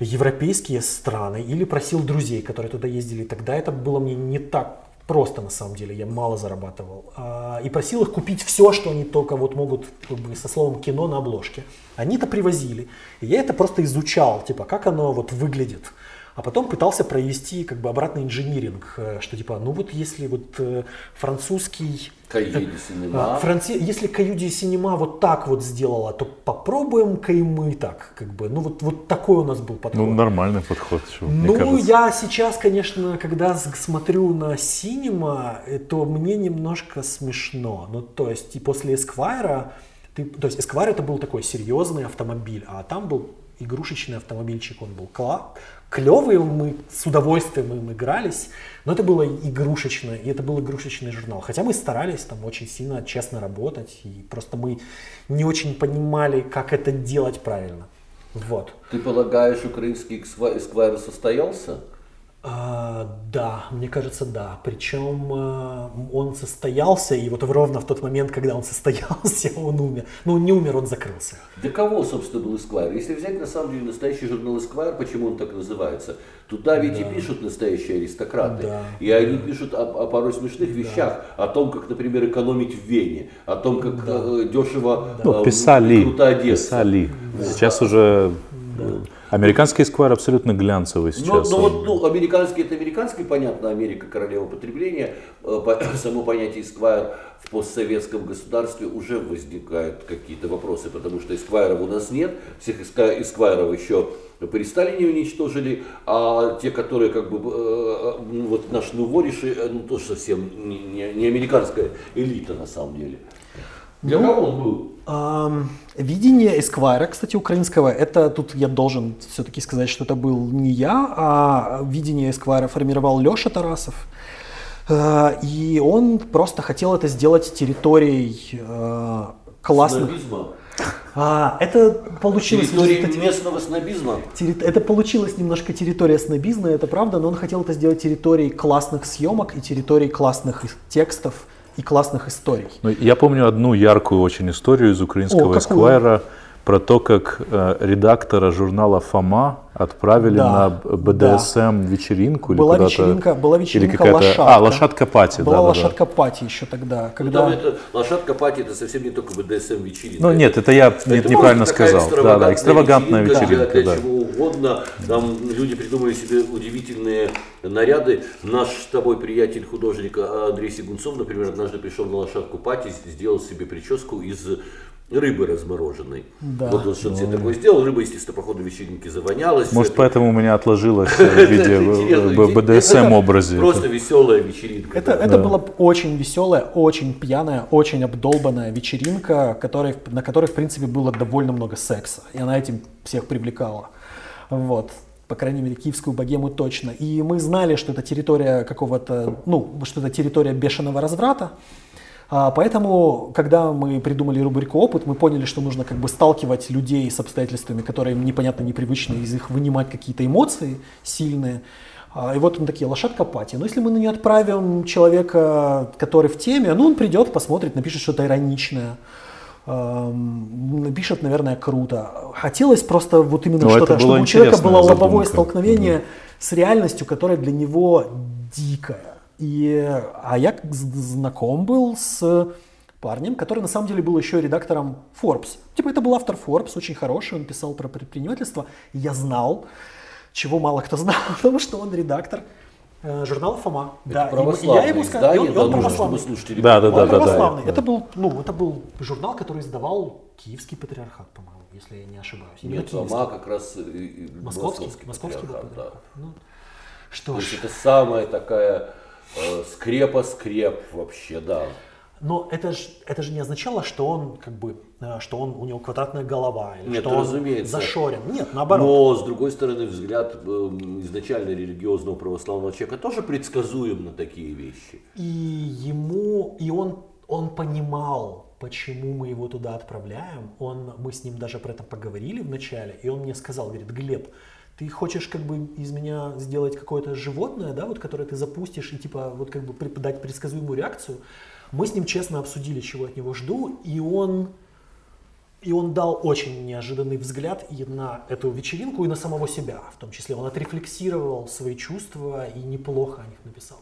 европейские страны или просил друзей, которые туда ездили. Тогда это было мне не так просто на самом деле, я мало зарабатывал. А, и просил их купить все, что они только вот могут как бы, со словом кино на обложке. Они это привозили. И я это просто изучал, типа, как оно вот выглядит а потом пытался провести как бы обратный инжиниринг, э, что типа, ну вот если вот э, французский... Каюди Синема. Э, Франци... Если Каюди Синема вот так вот сделала, то попробуем-ка и мы так, как бы. Ну вот, вот такой у нас был подход. Ну нормальный подход. Что, ну я сейчас, конечно, когда смотрю на Синема, то мне немножко смешно. Ну то есть и после Эсквайра, ты, то есть Эсквайр это был такой серьезный автомобиль, а там был игрушечный автомобильчик, он был кла клевые, мы с удовольствием им игрались, но это было игрушечно, и это был игрушечный журнал. Хотя мы старались там очень сильно, честно работать, и просто мы не очень понимали, как это делать правильно. Вот. Ты полагаешь, украинский эсквайр состоялся? А, да, мне кажется, да. Причем а, он состоялся, и вот ровно в тот момент, когда он состоялся, он умер. Ну, он не умер, он закрылся. Для кого, собственно, был Эсквайр? Если взять, на самом деле, настоящий журнал Эсквайр, почему он так называется? Туда ведь да. и пишут настоящие аристократы. Да. И они пишут о, о порой смешных вещах, да. о том, как, например, экономить в Вене, о том, как да. Э, дешево да. ну, писали, круто одеться. Писали. Да. Сейчас уже... Да. Американский Esquire абсолютно глянцевый сейчас. Ну, ну, ну, американский это американский, понятно, Америка королева потребления. Э, само понятие Esquire в постсоветском государстве уже возникают какие-то вопросы, потому что эсквайров у нас нет, всех эсквайров еще при Сталине уничтожили, а те, которые как бы, э, ну, вот наш Нувориши, э, ну тоже совсем не, не, не американская элита на самом деле. Для ну, кого он был? Видение Эсквайра, кстати, украинского, это тут я должен все-таки сказать, что это был не я, а видение Эсквайра формировал Леша Тарасов. Э, и он просто хотел это сделать территорией э, классных... Снобизма. А, это получилось... Территория результате... местного снобизма? Это получилось немножко территория снобизма, это правда, но он хотел это сделать территорией классных съемок и территорией классных текстов и классных историй. Ну, я помню одну яркую очень историю из украинского эсквайра про то, как э, редактора журнала «Фома» отправили да, на БДСМ вечеринку была или вечеринка, была вечеринка или лошадка. А, лошадка пати. Была да, лошадка да, пати еще тогда. Ну, когда... Ну, это, лошадка пати это совсем не только БДСМ вечеринка. Ну нет, это я это, нет, неправильно сказал. Да, да, экстравагантная вечеринка. вечеринка для, для да. чего угодно. Там люди придумали себе удивительные наряды. Наш с тобой приятель художник Андрей Сигунцов, например, однажды пришел на лошадку пати, сделал себе прическу из рыбы размороженной. Да. Вот он что-то себе такое сделал, рыба, естественно, по ходу вечеринки завонялась. Может, поэтому у меня отложилось в виде БДСМ образе. Просто веселая вечеринка. Это, это была очень веселая, очень пьяная, очень обдолбанная вечеринка, на которой, в принципе, было довольно много секса. И она этим всех привлекала. Вот по крайней мере, киевскую богему точно. И мы знали, что это территория какого-то, ну, что это территория бешеного разврата. А, поэтому, когда мы придумали рубрику «Опыт», мы поняли, что нужно как бы сталкивать людей с обстоятельствами, которые им непонятно, непривычны, из их вынимать какие-то эмоции сильные. А, и вот он такие, лошадка пати. Но если мы на нее отправим человека, который в теме, ну он придет, посмотрит, напишет что-то ироничное напишет, наверное, круто. Хотелось просто вот именно что-то, чтобы у человека было лобовое столкновение да. с реальностью, которая для него дикая. И, а я знаком был с парнем, который на самом деле был еще редактором Forbes. Типа это был автор Forbes, очень хороший, он писал про предпринимательство. Я знал, чего мало кто знал, потому что он редактор э, журнала Фома. Это да, православное я ему сказал, издание, он, он да, православный. Слушатели да, да, да, да, православный. Да, это был, ну, это был журнал, который издавал Киевский патриархат, по-моему, если я не ошибаюсь. Нет, Фома как раз московский, московский, московский патриархат. Да. Ну, что То ж. есть это самая такая скрепа скреп вообще, да. Но это же, это же не означало, что он как бы, э, что он, у него квадратная голова, или Нет, что разумеется. он зашорен. Нет, наоборот. Но, с другой стороны, взгляд э, изначально религиозного православного человека тоже предсказуем на такие вещи. И ему, и он, он понимал, почему мы его туда отправляем. Он, мы с ним даже про это поговорили вначале, и он мне сказал, говорит, Глеб, ты хочешь как бы из меня сделать какое-то животное, да, вот которое ты запустишь и типа вот как бы дать предсказуемую реакцию. Мы с ним честно обсудили, чего от него жду, и он и он дал очень неожиданный взгляд и на эту вечеринку, и на самого себя в том числе. Он отрефлексировал свои чувства и неплохо о них написал.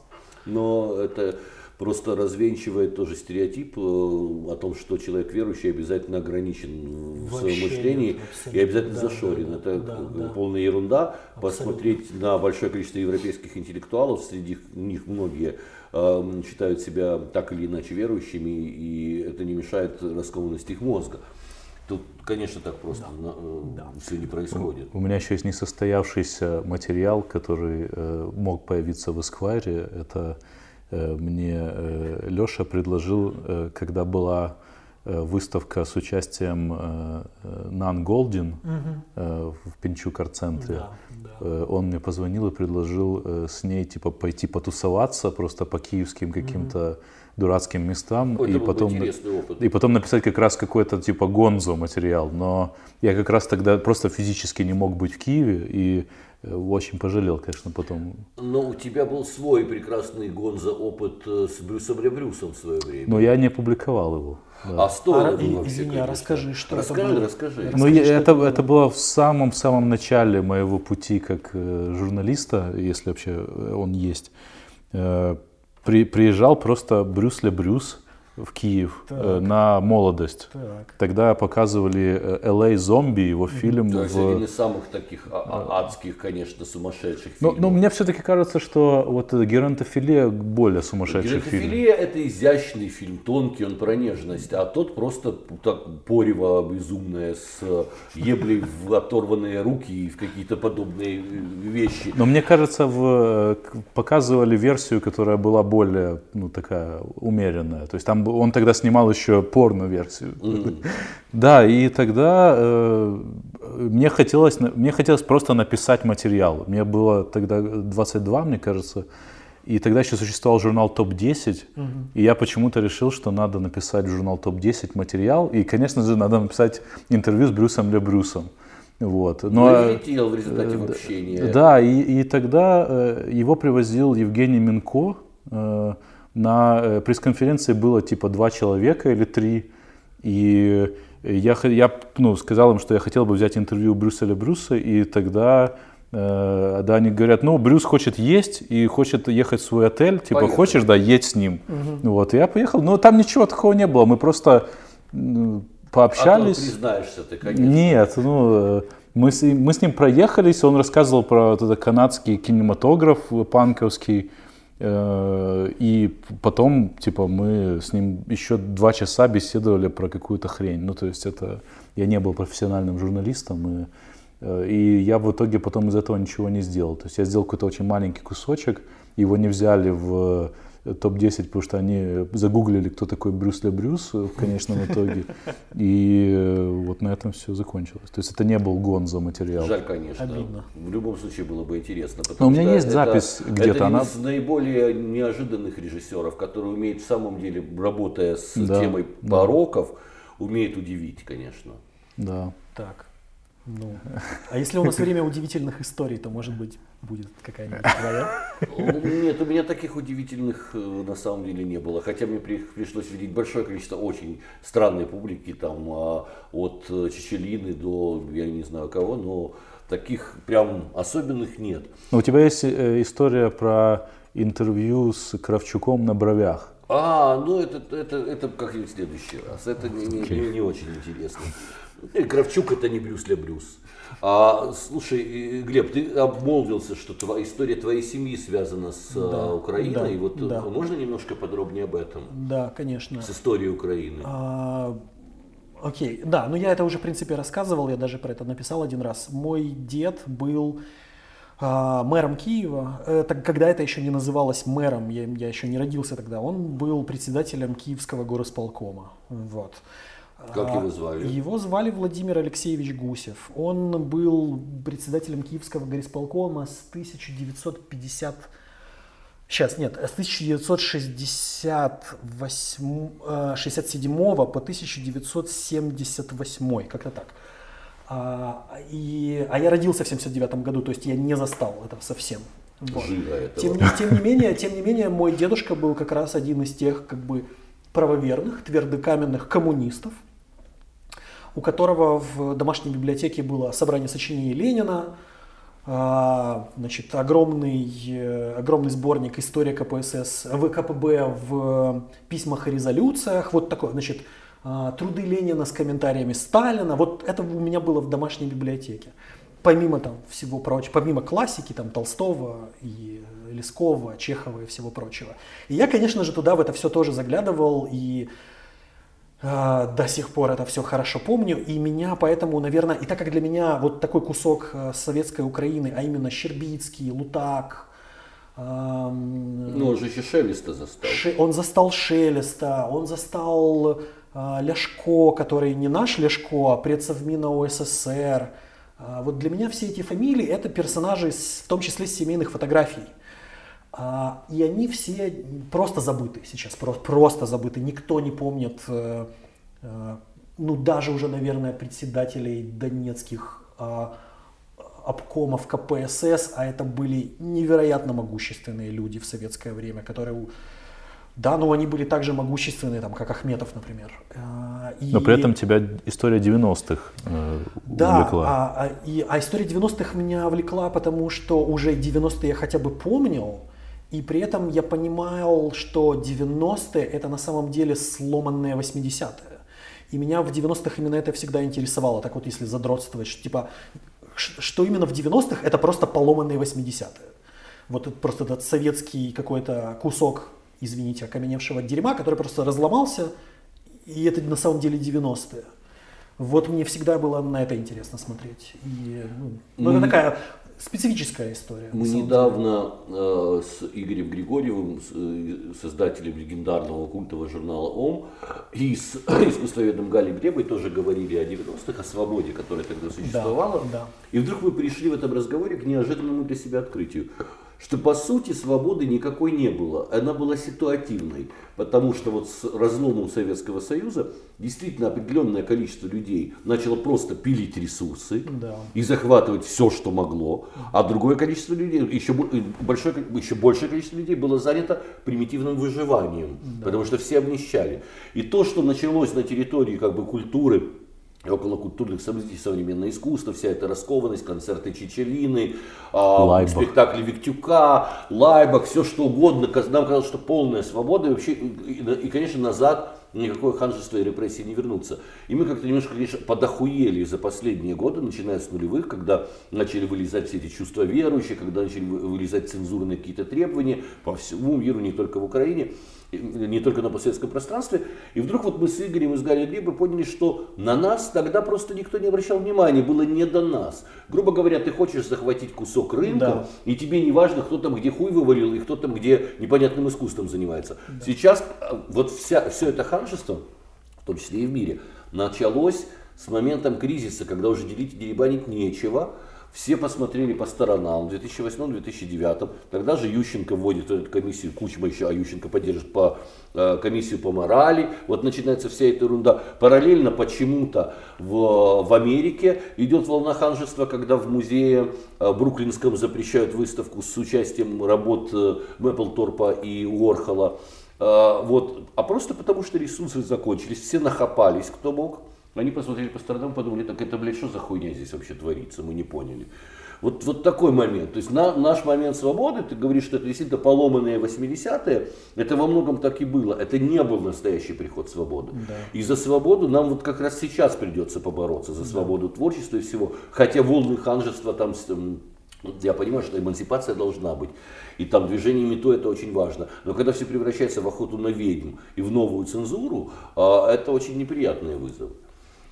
Но это просто развенчивает тоже стереотип э, о том, что человек верующий обязательно ограничен в своем мышлении и обязательно да, зашорен. Да, это да, да. полная ерунда. Абсолютно. Посмотреть на большое количество европейских интеллектуалов, среди них многие э, считают себя так или иначе верующими, и это не мешает раскованности их мозга. Тут, конечно, так просто да. Э, да. все не происходит. У, меня еще есть несостоявшийся материал, который э, мог появиться в Эсквайре. Это мне э, Леша предложил, э, когда была выставка с участием Нан Голдин угу. в Пинчук-центре. Да, да. Он мне позвонил и предложил с ней типа пойти потусоваться просто по киевским каким-то угу. дурацким местам Ой, и потом и потом написать как раз какой-то типа гонзо материал. Но я как раз тогда просто физически не мог быть в Киеве и Э, очень пожалел, конечно, потом. Но у тебя был свой прекрасный гонза опыт э, с Брюсом Ле Брюсом в свое время. Но я не публиковал его. Да. А стоило а, было Извини, вообще, а расскажи, что расскажи, это было? Расскажи, расскажи. Ну, я, это, это было в самом-самом начале моего пути как э, журналиста, если вообще он есть. Э, при, приезжал просто Брюс Ле Брюс, в Киев э, на молодость. Так. Тогда показывали LA зомби, его фильм. То есть в... один из самых таких а, а, адских, конечно, сумасшедших но, фильмов. Но мне все-таки кажется, что вот Геронтофилия более сумасшедший фильм. Геронтофилия это изящный фильм, тонкий, он про нежность, а тот просто так порево безумное с еблей в оторванные руки и в какие-то подобные вещи. Но мне кажется, в... показывали версию, которая была более, ну, такая умеренная. То есть там он тогда снимал еще порно-версию. Mm. Да, и тогда э, мне, хотелось, мне хотелось просто написать материал. Мне было тогда 22, мне кажется. И тогда еще существовал журнал ТОП-10, угу. и я почему-то решил, что надо написать в журнал ТОП-10 материал, и, конечно же, надо написать интервью с Брюсом Ле Брюсом. Вот. Но, ну, летел в результате э, общения. Да, и, и тогда э, его привозил Евгений Минко, э, на э, пресс-конференции было типа два человека или три, и я, я ну, сказал им, что я хотел бы взять интервью у Брюсселя Брюса, и тогда э, да, они говорят, ну, Брюс хочет есть и хочет ехать в свой отель, типа, Поехали. хочешь, да, едь с ним. Угу. Вот, и я поехал, но там ничего такого не было, мы просто пообщались. А ты признаешься ты, конечно. Нет, ну, э, мы с, мы с ним проехались, он рассказывал про вот этот канадский кинематограф панковский, Э, и потом, типа, мы с ним еще два часа беседовали про какую-то хрень. Ну, то есть это... Я не был профессиональным журналистом, и, э, и я в итоге потом из этого ничего не сделал. То есть я сделал какой-то очень маленький кусочек, его не взяли в топ-10, потому что они загуглили, кто такой Брюс Ле Брюс в конечном итоге. И э, вот на этом все закончилось. То есть это не был гонзо материал. Жаль, конечно. Обидно. В любом случае было бы интересно. Но у меня есть запись где-то. Это один из наиболее неожиданных режиссеров, который умеет в самом деле, работая с да, темой пороков, да. умеет удивить, конечно. Да. Так. Ну, а если у нас время удивительных историй, то, может быть, будет какая-нибудь твоя? Нет, у меня таких удивительных э, на самом деле не было. Хотя мне пришлось видеть большое количество очень странной публики, там, а, от э, Чечелины до, я не знаю кого, но таких прям особенных нет. Но у тебя есть э, история про интервью с Кравчуком на бровях. А, ну это, это, это как-нибудь в следующий раз. Это не, не, не, не очень интересно. Кравчук это не Брюс для Брюс. А, слушай, Глеб, ты обмолвился, что твоя, история твоей семьи связана с да, а, Украиной. Да, и вот да. можно немножко подробнее об этом? Да, конечно. С историей Украины. А, окей, да, ну я это уже в принципе рассказывал, я даже про это написал один раз. Мой дед был а, мэром Киева, это, когда это еще не называлось мэром, я, я еще не родился тогда, он был председателем Киевского горосполкома. Вот. Как его звали? Его звали Владимир Алексеевич Гусев. Он был председателем Киевского горисполкома с 1950 Сейчас, нет, с 1967 э, по 1978, как-то так. А, и, а я родился в 79 году, то есть я не застал этого совсем. Вот. Тем, тем, не менее, тем не менее, мой дедушка был как раз один из тех как бы правоверных, твердокаменных коммунистов, у которого в домашней библиотеке было собрание сочинений Ленина, а, значит, огромный, э, огромный сборник «История КПСС», ВКПБ в письмах и резолюциях, вот такой, значит, а, труды Ленина с комментариями Сталина, вот это у меня было в домашней библиотеке. Помимо там всего прочего, помимо классики, там Толстого и Лескова, Чехова и всего прочего. И я, конечно же, туда в это все тоже заглядывал и до сих пор это все хорошо помню, и меня поэтому, наверное, и так как для меня вот такой кусок э, советской Украины, а именно Щербицкий, Лутак, ну, он же еще Шелеста застал. Ше, он застал Шелеста, он застал э, Ляшко, который не наш Ляшко, а предсовмина ОССР. Э, вот для меня все эти фамилии это персонажи, в том числе с семейных фотографий. А, и они все просто забыты сейчас, просто забыты. Никто не помнит, э, э, ну даже уже, наверное, председателей донецких а, обкомов КПСС, а это были невероятно могущественные люди в советское время, которые, да, но они были также могущественные, там, как Ахметов, например. Э, и... Но при этом тебя история 90-х э, да, увлекла. А, а, и, а история 90-х меня влекла, потому что уже 90-е я хотя бы помнил, и при этом я понимал, что 90-е это на самом деле сломанные 80-е. И меня в 90-х именно это всегда интересовало. Так вот, если задротствовать, что, типа, что именно в 90-х это просто поломанные 80-е. Вот просто этот советский какой-то кусок, извините, окаменевшего дерьма, который просто разломался, и это на самом деле 90-е. Вот мне всегда было на это интересно смотреть. И, ну, ну, это такая специфическая история. Мы недавно э, с Игорем Григорьевым, с, э, создателем легендарного культового журнала ОМ, и с искусствоведом Галей Гребой тоже говорили о 90-х, о свободе, которая тогда существовала. Да, да. И вдруг мы пришли в этом разговоре к неожиданному для себя открытию что по сути свободы никакой не было. Она была ситуативной, потому что вот с разломом Советского Союза действительно определенное количество людей начало просто пилить ресурсы да. и захватывать все, что могло, а другое количество людей, еще, большое, еще большее количество людей было занято примитивным выживанием, да. потому что все обнищали. И то, что началось на территории как бы культуры, около культурных событий, современное искусство, вся эта раскованность, концерты Чечелины, э, спектакли Виктюка, Лайбах, все что угодно. Нам казалось, что полная свобода и вообще, и, и конечно, назад никакое ханжество и репрессии не вернутся. И мы как-то немножко, конечно, подохуели за последние годы, начиная с нулевых, когда начали вылезать все эти чувства верующих, когда начали вылезать цензурные какие-то требования по всему миру, не только в Украине не только на постсоветском пространстве. И вдруг вот мы с Игорем и с Галей Грибой поняли, что на нас тогда просто никто не обращал внимания, было не до нас. Грубо говоря, ты хочешь захватить кусок рынка, да. и тебе не важно, кто там где хуй вывалил, и кто там где непонятным искусством занимается. Да. Сейчас а, вот вся, все это ханжество, в том числе и в мире, началось с моментом кризиса, когда уже делить, деребанить нечего, все посмотрели по сторонам в 2008-2009. Тогда же Ющенко вводит эту комиссию, Кучма еще, а Ющенко поддержит по э, комиссию по морали. Вот начинается вся эта ерунда. Параллельно почему-то в, в Америке идет волна ханжества, когда в музее э, Бруклинском запрещают выставку с участием работ э, Мэпплторпа и Уорхола. Э, вот. А просто потому, что ресурсы закончились, все нахапались, кто мог. Они посмотрели по сторонам, подумали, так это, блядь, что за хуйня здесь вообще творится, мы не поняли. Вот, вот такой момент. То есть на, наш момент свободы, ты говоришь, что это действительно поломанные 80-е, это во многом так и было. Это не был настоящий приход свободы. Да. И за свободу нам вот как раз сейчас придется побороться, за свободу да. творчества и всего. Хотя волны ханжества там, я понимаю, что эмансипация должна быть. И там движение МИТО это очень важно. Но когда все превращается в охоту на ведьм и в новую цензуру, а, это очень неприятный вызов.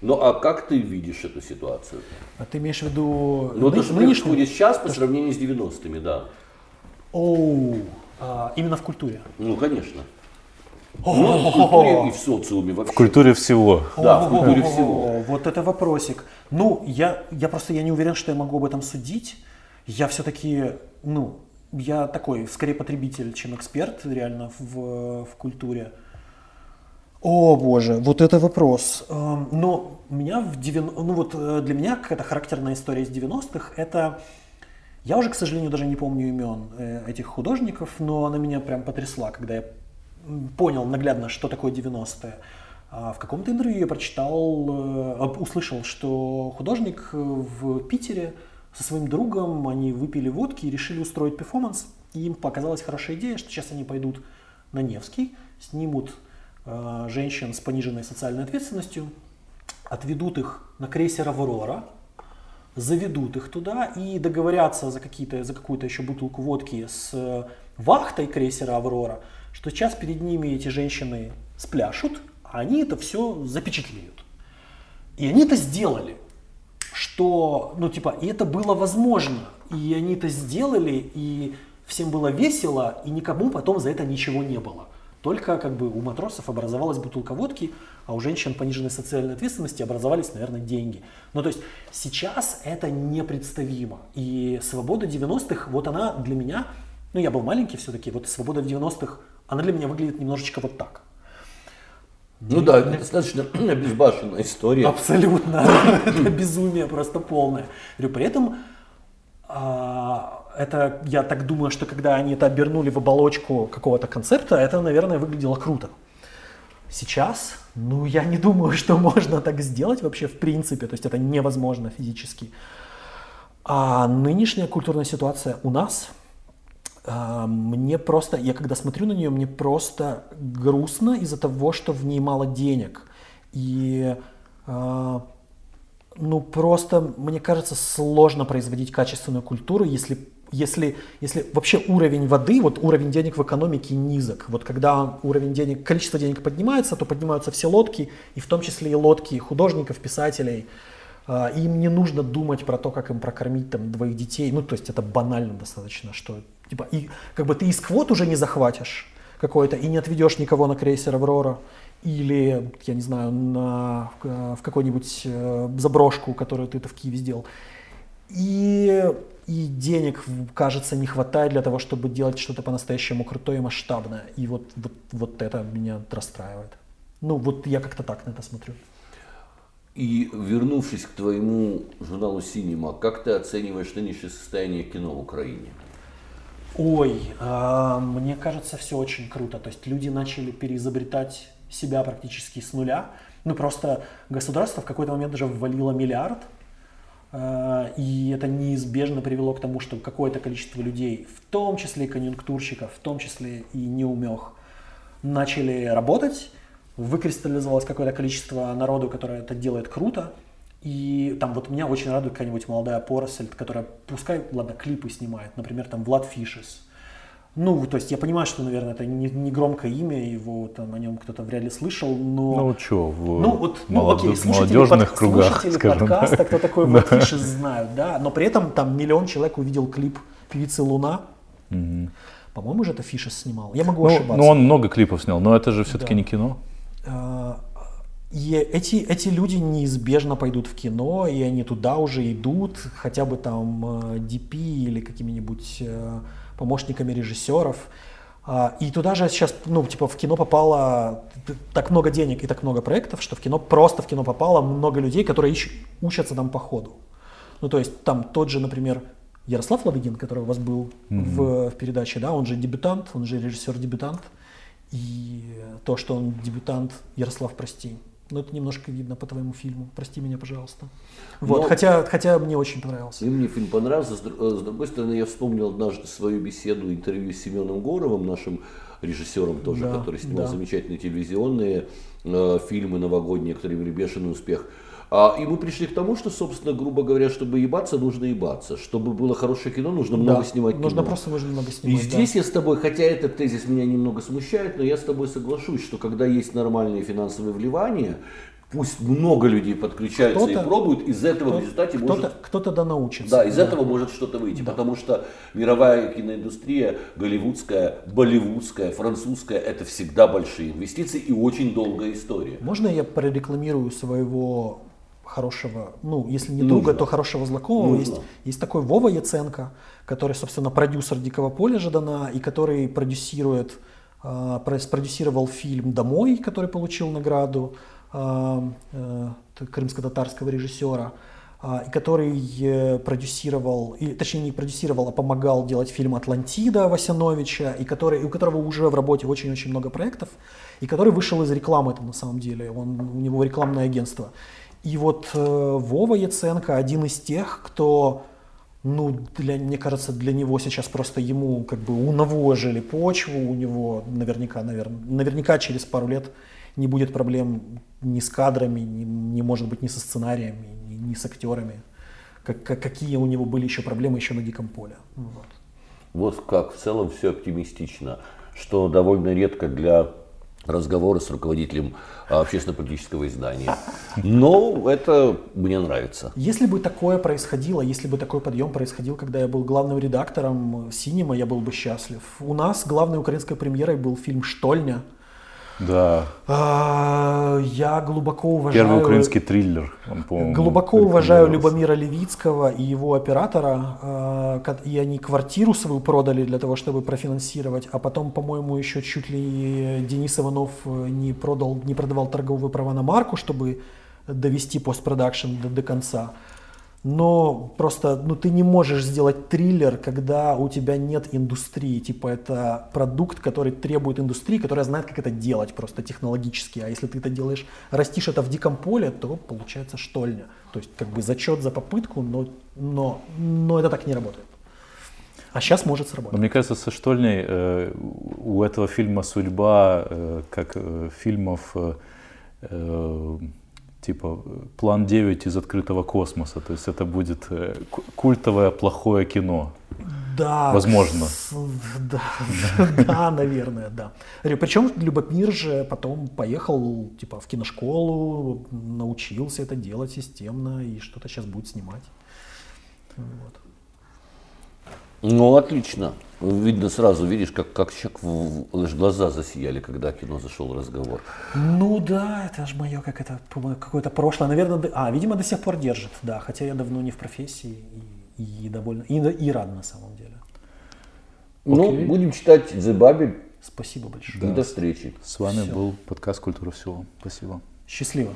Ну а как ты видишь эту ситуацию? А ты имеешь в виду Ну то, что нынешнюю? происходит сейчас по сравнению с 90-ми, да. Оу, а, именно в культуре? Ну, конечно. Ну, в культуре и в социуме вообще. В культуре всего. Да, в культуре всего. Вот это вопросик. Ну, я, я просто я не уверен, что я могу об этом судить. Я все-таки, ну, я такой, скорее потребитель, чем эксперт реально в, в культуре. О боже, вот это вопрос. Эм, но у меня в 90... ну вот э, для меня какая-то характерная история из 90-х, это я уже, к сожалению, даже не помню имен э, этих художников, но она меня прям потрясла, когда я понял наглядно, что такое 90-е. А в каком-то интервью я прочитал, э, услышал, что художник в Питере со своим другом, они выпили водки и решили устроить перформанс. И им показалась хорошая идея, что сейчас они пойдут на Невский, снимут женщин с пониженной социальной ответственностью, отведут их на крейсер «Аврора», заведут их туда и договорятся за, какие-то, за какую-то еще бутылку водки с вахтой крейсера «Аврора», что сейчас перед ними эти женщины спляшут, а они это все запечатлеют. И они это сделали что, ну, типа, и это было возможно, и они это сделали, и всем было весело, и никому потом за это ничего не было. Только как бы у матросов образовалась бутылка водки, а у женщин пониженной социальной ответственности образовались, наверное, деньги. Ну, то есть сейчас это непредставимо. И свобода 90-х, вот она для меня, ну, я был маленький все-таки, вот свобода в 90-х, она для меня выглядит немножечко вот так. Ну да, это достаточно безбашенная история. Абсолютно. это безумие просто полное. При этом а, это, я так думаю, что когда они это обернули в оболочку какого-то концепта, это, наверное, выглядело круто. Сейчас, ну, я не думаю, что можно так сделать вообще в принципе, то есть это невозможно физически. А нынешняя культурная ситуация у нас – а, мне просто, я когда смотрю на нее, мне просто грустно из-за того, что в ней мало денег. И а, ну просто, мне кажется, сложно производить качественную культуру, если, если, если вообще уровень воды, вот уровень денег в экономике низок. Вот когда уровень денег, количество денег поднимается, то поднимаются все лодки, и в том числе и лодки художников, писателей. А, им не нужно думать про то, как им прокормить там двоих детей. Ну, то есть это банально достаточно, что Типа, и как бы ты из квот уже не захватишь какой-то и не отведешь никого на крейсер «Аврора» или, я не знаю, на, в какую-нибудь э, заброшку, которую ты-то в Киеве сделал. И, и денег, кажется, не хватает для того, чтобы делать что-то по-настоящему крутое и масштабное. И вот, вот, вот это меня расстраивает. Ну, вот я как-то так на это смотрю. И вернувшись к твоему журналу «Синема», как ты оцениваешь нынешнее состояние кино в Украине? Ой, э, мне кажется, все очень круто. То есть люди начали переизобретать себя практически с нуля. Ну просто государство в какой-то момент даже ввалило миллиард, и это неизбежно привело к тому, что какое-то количество людей, в том числе конъюнктурщиков, в том числе и неумех, начали работать, выкристаллизовалось какое-то количество народу, которое это делает круто, и там вот меня очень радует какая-нибудь молодая поросль, которая, пускай, ладно, клипы снимает, например, там Влад Фишес. Ну, то есть я понимаю, что, наверное, это не, не громкое имя, его там о нем кто-то вряд ли слышал, но... Ну, что, в ну, вот, ну, окей, молодежных под, кругах, слушатели скажем подкаста, так. кто такой Влад Фишес, знают, да, но при этом там миллион человек увидел клип певицы Луна. Угу. По-моему, же это Фишес снимал. Я могу ну, ошибаться. Ну, он много клипов снял, но это же все-таки да. не кино. А, и эти, эти люди неизбежно пойдут в кино, и они туда уже идут, хотя бы там DP э, или какими-нибудь э, помощниками режиссеров. А, и туда же сейчас, ну, типа, в кино попало так много денег и так много проектов, что в кино, просто в кино попало много людей, которые ищ, учатся там по ходу. Ну, то есть там тот же, например, Ярослав Ладыгин, который у вас был mm-hmm. в, в передаче, да, он же дебютант, он же режиссер-дебютант. И то, что он дебютант, Ярослав, прости, но это немножко видно по твоему фильму. Прости меня, пожалуйста. Вот, Но... хотя, хотя мне очень понравился. И мне фильм понравился. Э, с другой стороны, я вспомнил однажды свою беседу, интервью с Семеном Горовым, нашим режиссером тоже, да, который снимал да. замечательные телевизионные э, фильмы новогодние, которые имели бешеный успех. А, и мы пришли к тому, что, собственно, грубо говоря, чтобы ебаться, нужно ебаться. Чтобы было хорошее кино, нужно да, много снимать кино. Нужно просто нужно много снимать. И здесь да. я с тобой, хотя этот тезис меня немного смущает, но я с тобой соглашусь, что когда есть нормальные финансовые вливания, пусть много людей подключаются и пробуют, из этого в результате кто может... Кто-то да научится. Да, из да. этого может что-то выйти, да. потому что мировая киноиндустрия, голливудская, болливудская, французская, это всегда большие инвестиции и очень долгая история. Можно я прорекламирую своего хорошего, ну, если не друга, то хорошего знакомого. Есть, есть такой Вова Яценко, который, собственно, продюсер «Дикого поля» Жадана, и который продюсирует а, спродюсировал фильм «Домой», который получил награду а, э, крымско-татарского режиссера, и который э, продюсировал, и, точнее не продюсировал, а помогал делать фильм «Атлантида» Васяновича, и который, у которого уже в работе очень-очень много проектов, и который вышел из рекламы это на самом деле, он, у него рекламное агентство. И вот э, Вова Яценко один из тех, кто ну, для, мне кажется, для него сейчас просто ему как бы унавожили почву, у него наверняка, наверное, наверняка через пару лет не будет проблем ни с кадрами, ни, не может быть ни со сценариями, ни, ни с актерами. Как, как, какие у него были еще проблемы еще на диком поле. Вот. вот как в целом все оптимистично, что довольно редко для разговоры с руководителем а, общественно-политического издания. Но это мне нравится. Если бы такое происходило, если бы такой подъем происходил, когда я был главным редактором «Синема», я был бы счастлив. У нас главной украинской премьерой был фильм «Штольня», да. А, я глубоко уважаю... Первый украинский триллер. Он, глубоко уважаю Любомира Левицкого и его оператора. А, и они квартиру свою продали для того, чтобы профинансировать. А потом, по-моему, еще чуть ли Денис Иванов не, продал, не продавал торговые права на марку, чтобы довести постпродакшн до, до конца но просто ну, ты не можешь сделать триллер, когда у тебя нет индустрии. Типа это продукт, который требует индустрии, которая знает, как это делать просто технологически. А если ты это делаешь, растишь это в диком поле, то получается штольня. То есть как бы зачет за попытку, но, но, но это так не работает. А сейчас может сработать. Но мне кажется, со штольней э, у этого фильма судьба, э, как э, фильмов... Э, э типа план 9 из открытого космоса. То есть это будет э, культовое плохое кино. Да. Возможно. Да, да, наверное, да. Причем Любопир же потом поехал типа в киношколу, научился это делать системно и что-то сейчас будет снимать. Вот. Ну, отлично. Видно сразу, видишь, как, как человек, аж глаза засияли, когда кино зашел разговор. Ну да, это же мое как это, какое-то прошлое. Наверное, а, видимо, до сих пор держит, да. Хотя я давно не в профессии и, и довольно, и, и рад на самом деле. Ну, Окей. будем читать The Babel. Спасибо большое. Да. И до встречи. С вами Все. был подкаст «Культура всего». Спасибо. Счастливо.